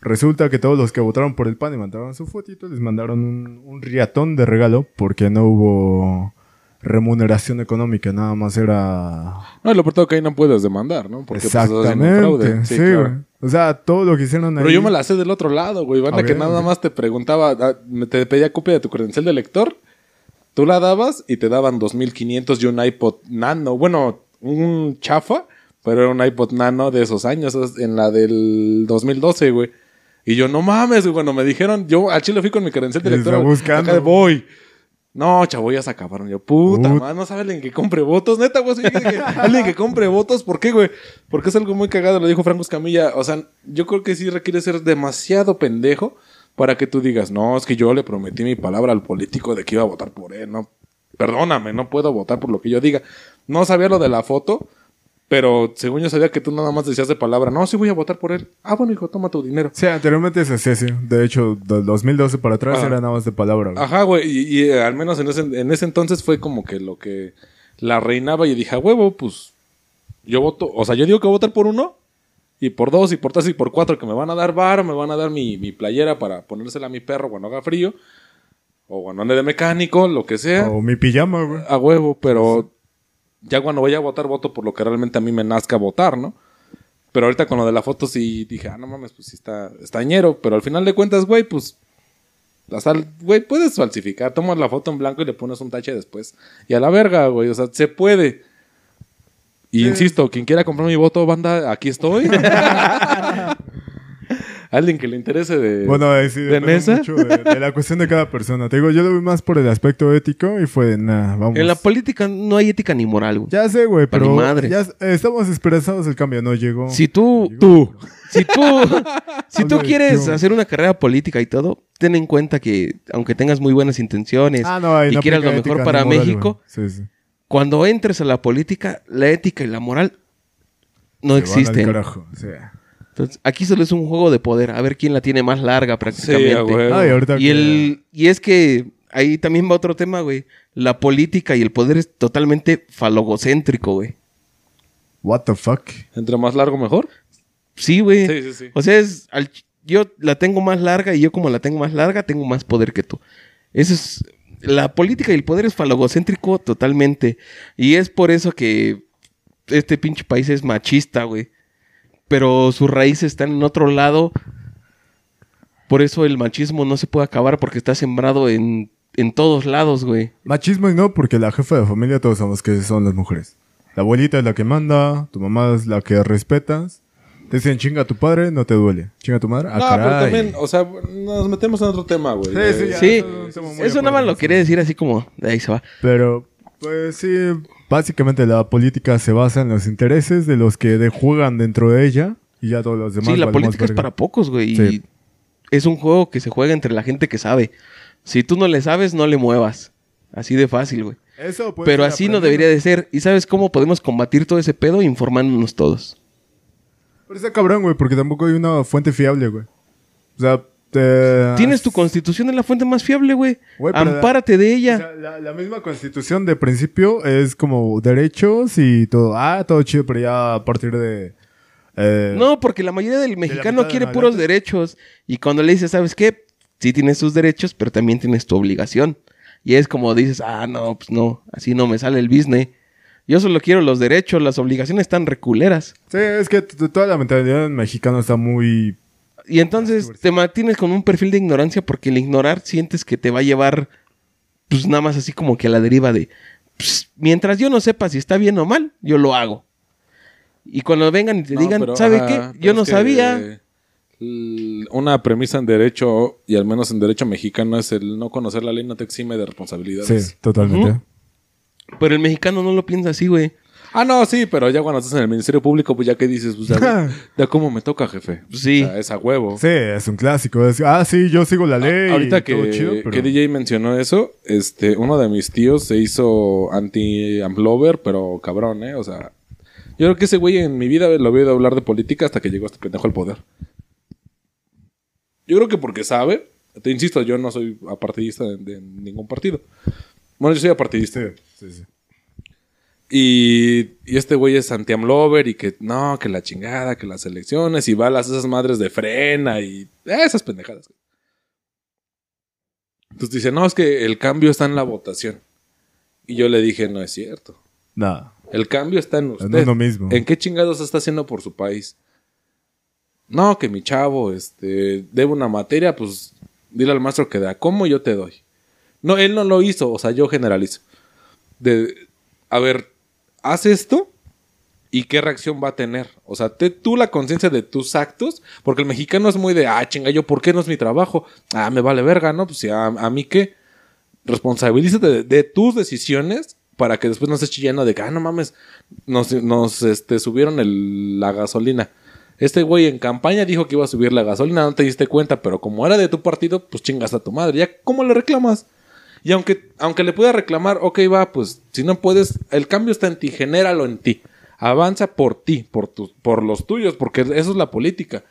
resulta que todos los que votaron por el PAN y mandaron su fotito, les mandaron un, un riatón de regalo porque no hubo remuneración económica, nada más era... No, lo peor que ahí no puedes demandar, ¿no? Porque pues, Exactamente, fraude. sí, claro. güey. O sea, todo lo que hicieron ahí... Pero yo me la sé del otro lado, güey. Banda que nada más te preguntaba, ah, me- te pedía copia de tu credencial de lector. Tú la dabas y te daban 2500 y un iPod Nano. Bueno, un chafa, pero era un iPod Nano de esos años, en la del 2012, güey. Y yo, no mames, güey, cuando me dijeron, yo al chile fui con mi credencial de lector. buscando. acá voy. No, chavo, ya se acabaron. Yo, puta, Put- madre, no sabe alguien que compre votos. Neta, güey, alguien que compre votos. ¿Por qué, güey? Porque es algo muy cagado, lo dijo Franco Escamilla. O sea, yo creo que sí requiere ser demasiado pendejo para que tú digas, no, es que yo le prometí mi palabra al político de que iba a votar por él. No, perdóname, no puedo votar por lo que yo diga. No sabía lo de la foto, pero según yo sabía que tú nada más decías de palabra, no, sí voy a votar por él. Ah, bueno, hijo, toma tu dinero. Sí, anteriormente se hacía así. De hecho, del 2012 para atrás Ajá. era nada más de palabra. güey. Ajá, güey, y, y, eh, al menos en ese, en ese entonces fue como que lo que la reinaba y dije, huevo, pues yo voto, o sea, yo digo que voy a votar por uno y por dos y por tres y por cuatro que me van a dar bar, me van a dar mi, mi playera para ponérsela a mi perro cuando haga frío o cuando ande de mecánico, lo que sea, O mi pijama, güey. a huevo, pero ya cuando voy a votar voto por lo que realmente a mí me nazca votar, ¿no? Pero ahorita con lo de la foto sí dije, ah, no mames, pues sí está, está ñero. Pero al final de cuentas, güey, pues. Sea, güey, puedes falsificar. Tomas la foto en blanco y le pones un tache después. Y a la verga, güey. O sea, se puede. Y insisto, quien quiera comprar mi voto, banda, aquí estoy. Alguien que le interese de. Bueno, ahí sí ¿De Nesa? mucho de, de la cuestión de cada persona. Te digo, yo lo vi más por el aspecto ético y fue de, nah, vamos. En la política no hay ética ni moral, güey. Ya sé, güey, pero mi madre. ya eh, estamos esperanzados, el cambio no llegó. Si tú, Tú. si tú, si tú quieres yo- hacer una carrera política y todo, ten en cuenta que aunque tengas muy buenas intenciones Ah, no, y no quieras lo mejor para moral, México, güey. Sí, sí. Cuando entres a la política, la ética y la moral no Se van al existen. carajo, sí. Entonces, aquí solo es un juego de poder, a ver quién la tiene más larga prácticamente. Sí, a huevo. Y ahorita y que- el y es que ahí también va otro tema, güey. La política y el poder es totalmente falogocéntrico, güey. What the fuck? Entre más largo, mejor. Sí, güey. Sí, sí, sí. O sea, es al- yo la tengo más larga y yo como la tengo más larga, tengo más poder que tú. Eso es la política y el poder es falogocéntrico totalmente. Y es por eso que este pinche país es machista, güey. Pero sus raíces están en otro lado. Por eso el machismo no se puede acabar porque está sembrado en, en todos lados, güey. Machismo y no, porque la jefa de familia todos sabemos que son las mujeres. La abuelita es la que manda, tu mamá es la que respetas. Te dicen chinga a tu padre, no te duele. Chinga a tu madre, ah, no, pero también, o sea, nos metemos en otro tema, güey. Sí, sí, ya. Sí, eso nada más lo quería decir así como de ahí se va. Pero Pues sí, básicamente la política se basa en los intereses de los que de- juegan dentro de ella y ya todos los demás. Sí, la política es verga. para pocos, güey. Sí. Y es un juego que se juega entre la gente que sabe. Si tú no le sabes, no le muevas. Así de fácil, güey. Eso puede Pero así no debería de ser. ¿Y sabes cómo podemos combatir todo ese pedo? Informándonos todos. Pero está cabrón, güey, porque tampoco hay una fuente fiable, güey. O sea, te... Tienes tu constitución en la fuente más fiable, güey. La- Ampárate de O ella. sea, la, la misma constitución de principio es como derechos y todo. Ah, todo chido, pero ya a partir de... eh, No, porque la mayoría del mexicano quiere puros derechos. Y cuando le dices, ¿sabes qué? Sí tienes tus derechos, pero también tienes tu obligación. Y es como dices, ah, no, pues no, así no me sale el business. Yo solo quiero los derechos, las obligaciones están reculeras. Sí, es que toda la mentalidad mexicana está muy... Y entonces te mantienes con un perfil de ignorancia porque el ignorar sientes que te va a llevar, pues nada más así como que a la deriva de, pues, mientras yo no sepa si está bien o mal, yo lo hago. Y cuando vengan y te No, digan, pero, ¿sabe ajá, qué? Yo no que, sabía. Una premisa en derecho, y al menos en derecho mexicano, es el no conocer la ley no te exime de responsabilidades. Sí, totalmente. Pero el mexicano no lo piensa así, güey. Ah, no, sí, pero ya cuando estás en el Ministerio Público, pues ya que dices, pues ya, ya cómo me toca, jefe. Sí. O sea, es a huevo. Sí, es un clásico. Es, ah, sí, yo sigo la ley. Ah, Ahorita y todo que, chido, pero- que DJ mencionó eso, este, uno de mis tíos se hizo anti-amplover, pero cabrón, ¿eh? O sea, yo creo que ese güey en mi vida lo había oído hablar de política hasta que llegó este pendejo al poder. Yo creo que porque sabe, te insisto, yo no soy apartidista de, de ningún partido. Bueno, yo soy apartidista. Sí, sí, sí. Y, y este güey es anti-amlover y que no, que la chingada, que las elecciones y va a las esas madres de frena y esas pendejadas. Entonces dice, no, es que el cambio está en la votación. Y yo le dije, no es cierto. Nada. El cambio está en usted. En uno mismo. ¿En qué chingados está haciendo por su país? No, que mi chavo, este, debe una materia, pues dile al maestro que da. ¿Cómo yo te doy? No, él no lo hizo, o sea, yo generalizo. De, a ver, haz esto y qué reacción va a tener. O sea, te, tú la conciencia de tus actos, porque el mexicano es muy de, ah, chinga, yo, ¿por qué no es mi trabajo? Ah, me vale verga, ¿no? Pues a, a mí qué. Responsabilízate de, de tus decisiones para que después no estés chillando de que, ah, no mames, nos, nos este, subieron el- la gasolina. Este güey en campaña dijo que iba a subir la gasolina, no te diste cuenta, pero como era de tu partido, pues chingas a tu madre. ¿Ya cómo le reclamas? Y aunque, aunque le pueda reclamar, ok, va, pues si no puedes, el cambio está en ti, genéralo en ti. Avanza por ti, por, tus por los tuyos, porque eso es la política.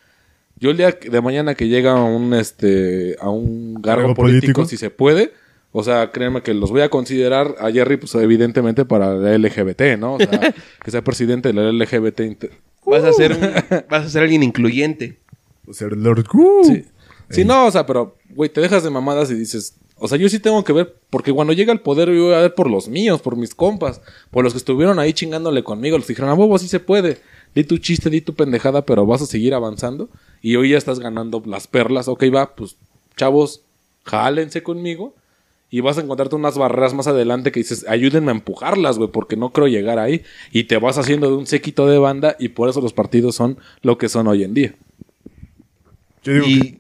Yo el día de mañana que llega a un, este, a un ¿Cargo político, político? si se puede, o sea, créanme que los voy a considerar a Jerry, pues evidentemente para la LGBT, ¿no? O sea, que sea presidente de la LGBT. inter- Vas a ser un- vas a ser alguien incluyente. O sea, Lord Gu. Sí. Sí, no, o sea, pero, güey, te dejas de mamadas y dices, o sea, yo sí tengo que ver, porque cuando llega al poder yo voy a ver por los míos, por mis compas, por los que estuvieron ahí chingándole conmigo, los que dijeron, a huevo, sí se puede, di tu chiste, di tu pendejada, pero vas a seguir avanzando y hoy ya estás ganando las perlas, ok, va, pues, chavos, jálense conmigo y vas a encontrarte unas barreras más adelante que dices, ayúdenme a empujarlas, güey, porque no creo llegar ahí y te vas haciendo de un séquito de banda y por eso los partidos son lo que son hoy en día. Yo digo, que, Y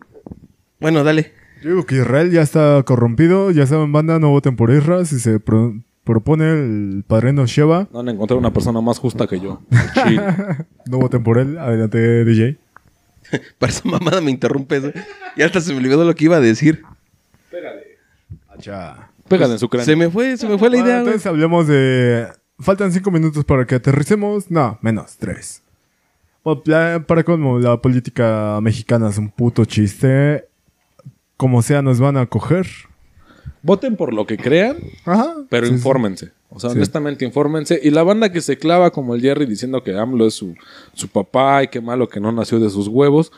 bueno, dale. Yo digo que Israel ya está corrompido. Ya saben, banda, no voten por Israel. Si se pro- propone el padrino Sheva, No han encontrado una persona más justa que yo. No voten por él. Adelante, DJ. Para esa mamada me interrumpes. Y hasta se me olvidó lo que iba a decir. Acha. Pégale en su cráneo. Se me fue, se me fue la Bueno, idea, güey. entonces hablemos de... Faltan cinco minutos para que aterricemos. No, menos, tres. Bueno, para como la política mexicana es un puto chiste. Como sea, nos van a coger. Voten por lo que crean, Ajá. pero Sí, infórmense. O sea, Sí. honestamente, infórmense. Y la banda que se clava como el Jerry diciendo que AMLO es su, su papá y qué malo que no nació de sus huevos.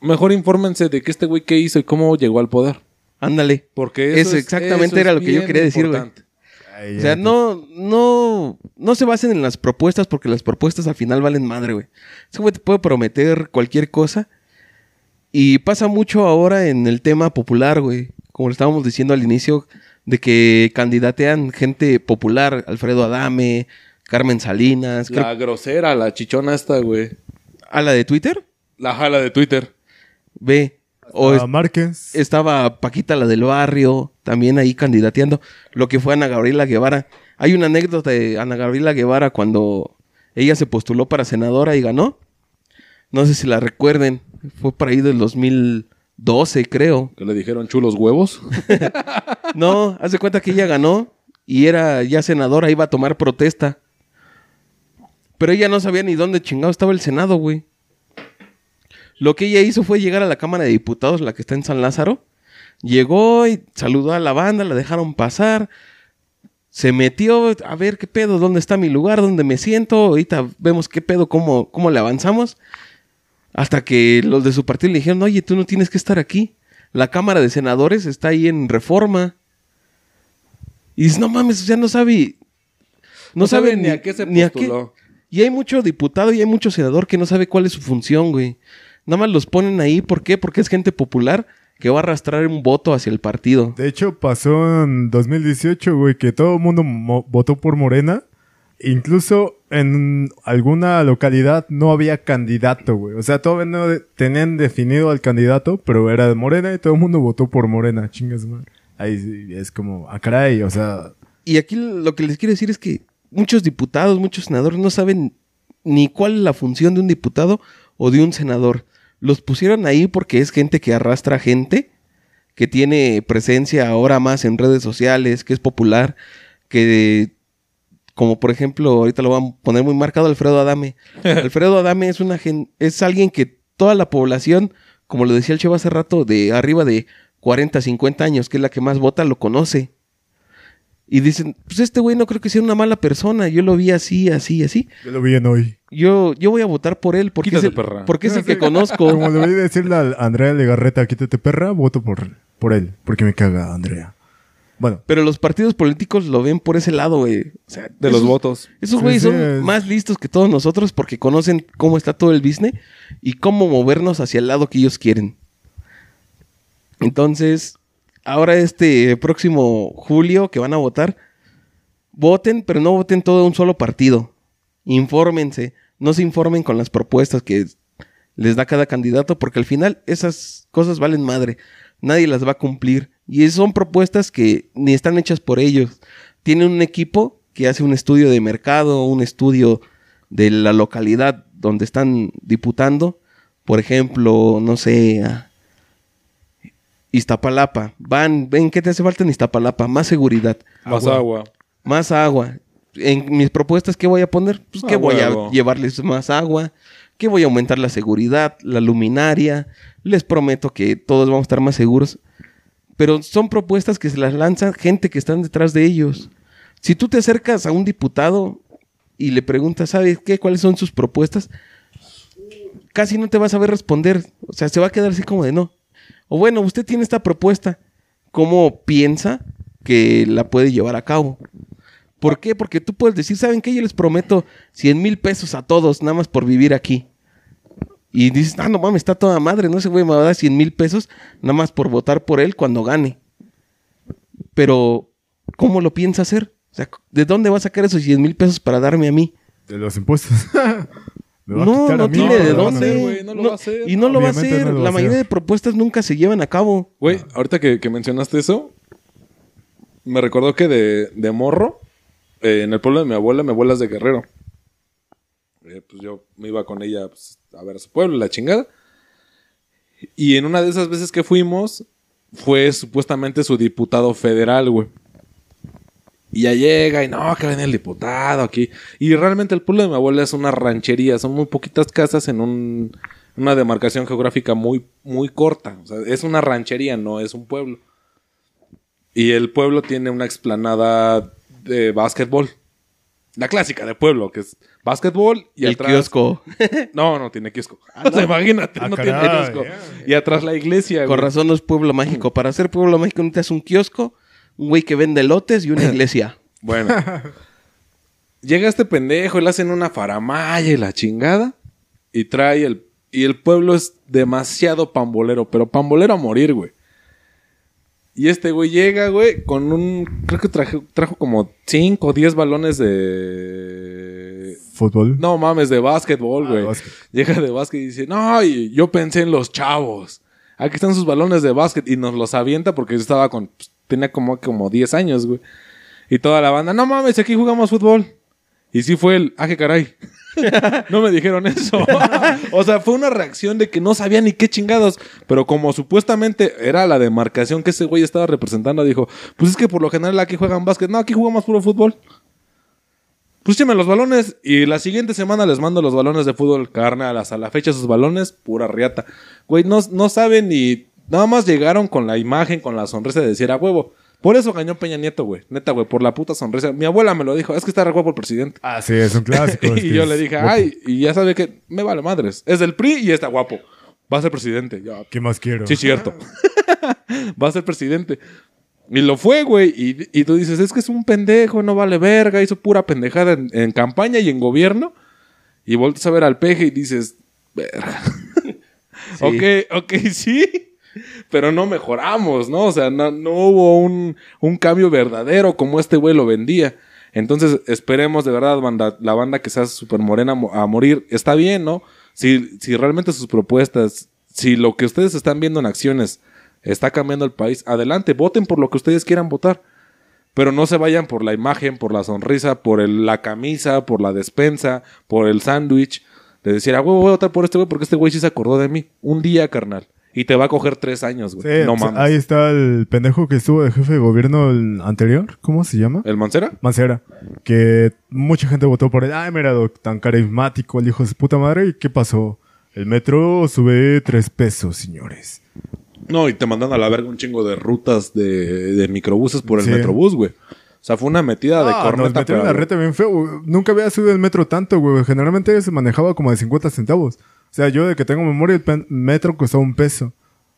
Mejor infórmense de que este güey qué hizo y cómo llegó al poder. Ándale. Porque eso Eso es- exactamente eso es era lo que yo quería decir, güey. O sea, no, no, no se basen en las propuestas porque las propuestas al final valen madre, güey. Ese güey te puede prometer cualquier cosa. Y pasa mucho ahora en el tema popular, güey. Como lo estábamos diciendo al inicio, de que candidatean gente popular. Alfredo Adame, Carmen Salinas. creo- La grosera, la chichona esta, güey. ¿A la de Twitter? La jala de Twitter. Ve. O es- Márquez. estaba Paquita, la del barrio, también ahí candidateando. Lo que fue Ana Gabriela Guevara. Hay una anécdota de Ana Gabriela Guevara cuando ella se postuló para senadora y ganó. No sé si la recuerden. Fue por ahí del 2012, creo. Que le dijeron chulos huevos. No, haz de cuenta que ella ganó y era ya senadora, iba a tomar protesta. Pero ella no sabía ni dónde chingado estaba el Senado, güey. Lo que ella hizo fue llegar a la Cámara de Diputados, la que está en San Lázaro. Llegó y saludó a la banda, la dejaron pasar. Se metió a ver qué pedo, dónde está mi lugar, dónde me siento. Ahorita vemos qué pedo, cómo, cómo le avanzamos. Hasta que los de su partido le dijeron, oye, tú no tienes que estar aquí. La Cámara de Senadores está ahí en reforma. Y dices, no mames, ya no sabe. No, No sabe, sabe ni a qué se ni a postuló. Y hay mucho diputado y hay mucho senador que no sabe cuál es su función, güey. Nada más los ponen ahí. ¿Por qué? Porque es gente popular que va a arrastrar un voto hacia el partido. De hecho, pasó en 2018, güey, que todo el mundo mo- votó por Morena. Incluso en alguna localidad no había candidato, güey. O sea, todavía no tenían definido al candidato, pero era de Morena y todo el mundo votó por Morena. Chingas, man. Ahí es como, ah, caray, o sea, Y aquí lo que les quiero decir es que muchos diputados, muchos senadores no saben ni cuál es la función de un diputado o de un senador. Los pusieron ahí porque es gente que arrastra gente, que tiene presencia ahora más en redes sociales, que es popular, que como por ejemplo, ahorita lo van a poner muy marcado Alfredo Adame. Alfredo Adame es una gen- es alguien que toda la población, como lo decía el Cheva hace rato, de arriba de 40, 50 años, que es la que más vota, lo conoce. Y dicen, pues este güey no creo que sea una mala persona. Yo lo vi así, así, así. yo lo vi en hoy. Yo, yo voy a votar por él porque Quítate, es el, perra. porque es el que conozco. Como le voy a decirle a Andrea Legarreta, quítate perra, voto por, por él, porque me caga Andrea. Bueno, Pero los partidos políticos lo ven por ese lado, güey. O sea, De los votos. Esos Sí, güeyes sí, son es- más listos que todos nosotros porque conocen cómo está todo el business y cómo movernos hacia el lado que ellos quieren. Entonces, ahora este próximo julio que van a votar, voten, pero no voten todo un solo partido. Infórmense, no se informen con las propuestas que les da cada candidato porque al final esas cosas valen madre. Nadie las va a cumplir. Y son propuestas que ni están hechas por ellos. Tienen un equipo que hace un estudio de mercado, un estudio de la localidad donde están diputando. Por ejemplo, no sé, a Iztapalapa. Van, ven, ¿qué te hace falta en Iztapalapa? Más seguridad, Más agua. más agua. En mis propuestas, ¿qué voy a poner? Pues que Ah, voy huevo. a llevarles más agua, que voy a aumentar la seguridad, la luminaria. Les prometo que todos vamos a estar más seguros. Pero son propuestas que se las lanzan gente que están detrás de ellos. Si tú te acercas a un diputado y le preguntas, ¿sabes qué? ¿Cuáles son sus propuestas? Casi no te vas a ver responder. O sea, se va a quedar así como de no. O bueno, usted tiene esta propuesta. ¿Cómo piensa que la puede llevar a cabo? ¿Por qué? Porque tú puedes decir, ¿saben qué? Yo les prometo 100 mil pesos a todos, nada más por vivir aquí. Y dices, ah, no mames, está toda madre, no ese güey me va a dar 100 mil pesos nada más por votar por él cuando gane. Pero, ¿cómo lo piensa hacer? O sea, ¿de dónde va a sacar esos 100 mil pesos para darme a mí? de los impuestos. No, no tiene de dónde. no lo va a hacer. Y no lo va a hacer. no La mayoría hacer. de propuestas nunca se llevan a cabo. Güey, ahorita que, que mencionaste eso, me recordó que de, de morro, eh, en el pueblo de mi abuela, mi abuela es de Guerrero. Eh, pues yo me iba con ella pues, a ver a su pueblo, la chingada. Y en una de esas veces que fuimos, fue supuestamente su diputado federal, güey. Y ya llega y no, que viene el diputado aquí. Y realmente el pueblo de mi abuela es una ranchería, son muy poquitas casas en un, una demarcación geográfica muy, muy corta. O sea, es una ranchería, no es un pueblo. Y el pueblo tiene una explanada de básquetbol. La clásica de pueblo, que es básquetbol y el atrás... kiosco. No, no tiene kiosco. O sea, imagínate, Ah, no caray, tiene kiosco. ya. Y atrás la iglesia, Con güey. razón no es pueblo mágico. Para ser pueblo mágico necesitas un kiosco, un güey que vende lotes y una iglesia. Bueno. Llega este pendejo y le hacen una faramaya y la chingada. Y trae el. Y el pueblo es demasiado pambolero, pero pambolero a morir, güey. Y este güey llega, güey, con un. Creo que traje- trajo como 5 o 10 balones de. Fútbol. No mames, de básquetbol, Ah, güey. básquet. Llega de básquet y dice: No, y yo pensé en los chavos. aquí están sus balones de básquet y nos los avienta porque yo estaba con, pues, tenía como, como 10 años, güey. Y toda la banda, no mames, aquí jugamos fútbol. Y sí fue el, ah, qué caray. no me dijeron eso. o sea, fue una reacción de que no sabía ni qué chingados. Pero como supuestamente era la demarcación que ese güey estaba representando, dijo, pues es que por lo general aquí juegan básquet. No, aquí jugamos puro fútbol. Pues los balones. Y la siguiente semana les mando los balones de fútbol, carnal. Hasta la fecha sus balones, pura riata. Güey, no, no saben ni... Nada más llegaron con la imagen, con la sonrisa de decir a huevo. Por eso ganó Peña Nieto, güey. Neta, güey, por la puta sonrisa. Mi abuela me lo dijo, es que está re guapo el presidente. Ah, sí, es un clásico. es y yo le dije, guapo. ay, y ya sabe que me vale madres. Es del PRI y está guapo. Va a ser presidente. ¿Qué más quiero? Sí, cierto. Va a ser presidente. Y lo fue, güey. Y, y tú dices, es que es un pendejo, no vale verga, hizo pura pendejada en, en campaña y en gobierno. Y vuelves a ver al peje y dices, verga. Sí. Ok, ok, sí. Pero no mejoramos, ¿no? O sea, no, hubo un, cambio verdadero como este güey lo vendía. Entonces, esperemos de verdad, la banda que sea súper morena mo- a morir, está bien, ¿no? Si, si realmente sus propuestas, si lo que ustedes están viendo en acciones está cambiando el país, adelante, voten por lo que ustedes quieran votar. Pero no se vayan por la imagen, por la sonrisa, por la camisa, por la despensa, por el sándwich. De decir, ah, güey, voy a votar por este güey porque este güey sí se acordó de mí. Un día, carnal. Y te va a coger tres años, güey. Sí, no pues, mames. ahí está el pendejo que estuvo de jefe de gobierno el anterior. ¿Cómo se llama? ¿El Mancera? Mancera. Que mucha gente votó por él. Ay, mira, doc, tan carismático, el hijo de su puta madre. ¿Y qué pasó? El metro sube tres pesos, señores. No, y te mandan a la verga un chingo de rutas de, de microbuses por el Sí. metrobús, güey. O sea, fue una metida de Ah, nos corneta. metieron la reta bien feo. güey. Nunca había subido el metro tanto, güey. Generalmente se manejaba como de 50 centavos. O sea, yo de que tengo memoria, el pen- metro costaba un peso.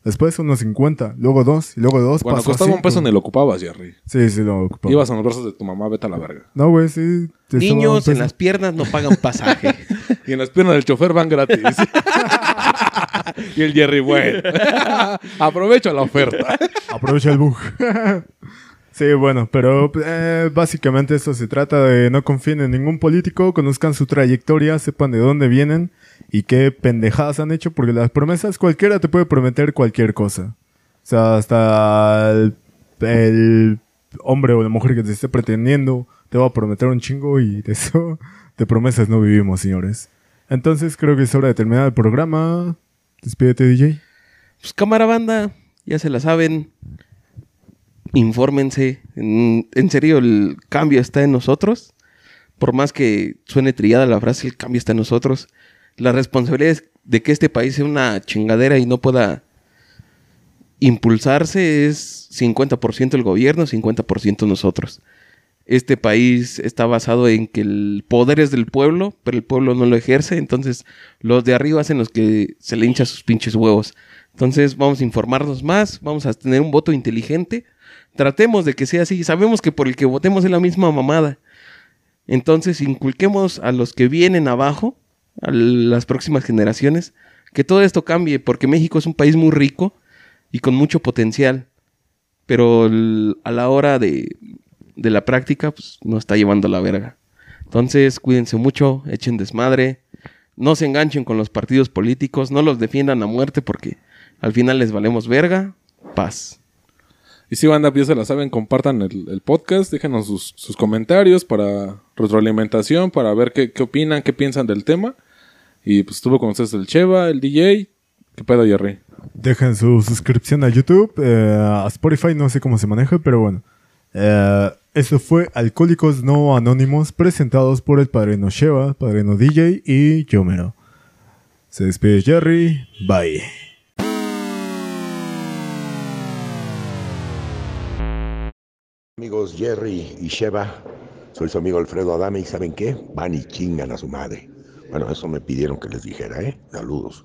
Después unos 50, luego dos, y luego dos. A costaba un peso ni lo ocupabas, Jerry. Sí, sí, lo ocupaba. Ibas en los brazos de tu mamá, vete a la verga. No, güey, sí. Niños en las piernas no pagan pasaje. Y en las piernas del chofer van gratis. y el Jerry, bueno. Aprovecho la oferta. Aprovecha el bug. sí, bueno, pero eh, básicamente esto se trata de no confíen en ningún político, conozcan su trayectoria, sepan de dónde vienen y qué pendejadas han hecho, porque las promesas cualquiera te puede prometer cualquier cosa. O sea, hasta el, hombre o la mujer que te esté pretendiendo te va a prometer un chingo y de eso, de promesas no vivimos, señores. Entonces creo que es hora de terminar el programa. Despídete, DJ. Pues cámara banda, ya se la saben. Infórmense. En, en serio, el cambio está en nosotros. Por más que suene trillada la frase, el cambio está en nosotros. La responsabilidad es de que este país sea una chingadera y no pueda impulsarse es 50% el gobierno, 50% nosotros. Este país está basado en que el poder es del pueblo, pero el pueblo no lo ejerce, entonces los de arriba hacen los que se le hincha sus pinches huevos. Entonces vamos a informarnos más, vamos a tener un voto inteligente. Tratemos de que sea así. Sabemos que por el que votemos es la misma mamada. Entonces inculquemos a los que vienen abajo, a las próximas generaciones, que todo esto cambie, porque México es un país muy rico y con mucho potencial. Pero a la hora de, de la práctica, pues no está llevando la verga. Entonces, cuídense mucho, echen desmadre, no se enganchen con los partidos políticos, no los defiendan a muerte porque al final les valemos verga. Paz. Y si banda, ya se la saben, compartan el, podcast, déjenos sus, comentarios para retroalimentación, para ver qué, qué opinan, qué piensan del tema. Y pues estuvo con ustedes el Cheva, el DJ. ¿Qué pedo, Jerry? Dejen su suscripción a YouTube, eh, a Spotify, no sé cómo se maneja, pero bueno. Eh, esto fue Alcohólicos No Anónimos, presentados por el padrino Sheva, padrino DJ y Yomero. Se despide Jerry, bye. Amigos Jerry y Sheva, soy su amigo Alfredo Adame y ¿saben qué? Van y chingan a su madre. Bueno, eso me pidieron que les dijera, ¿eh? Saludos.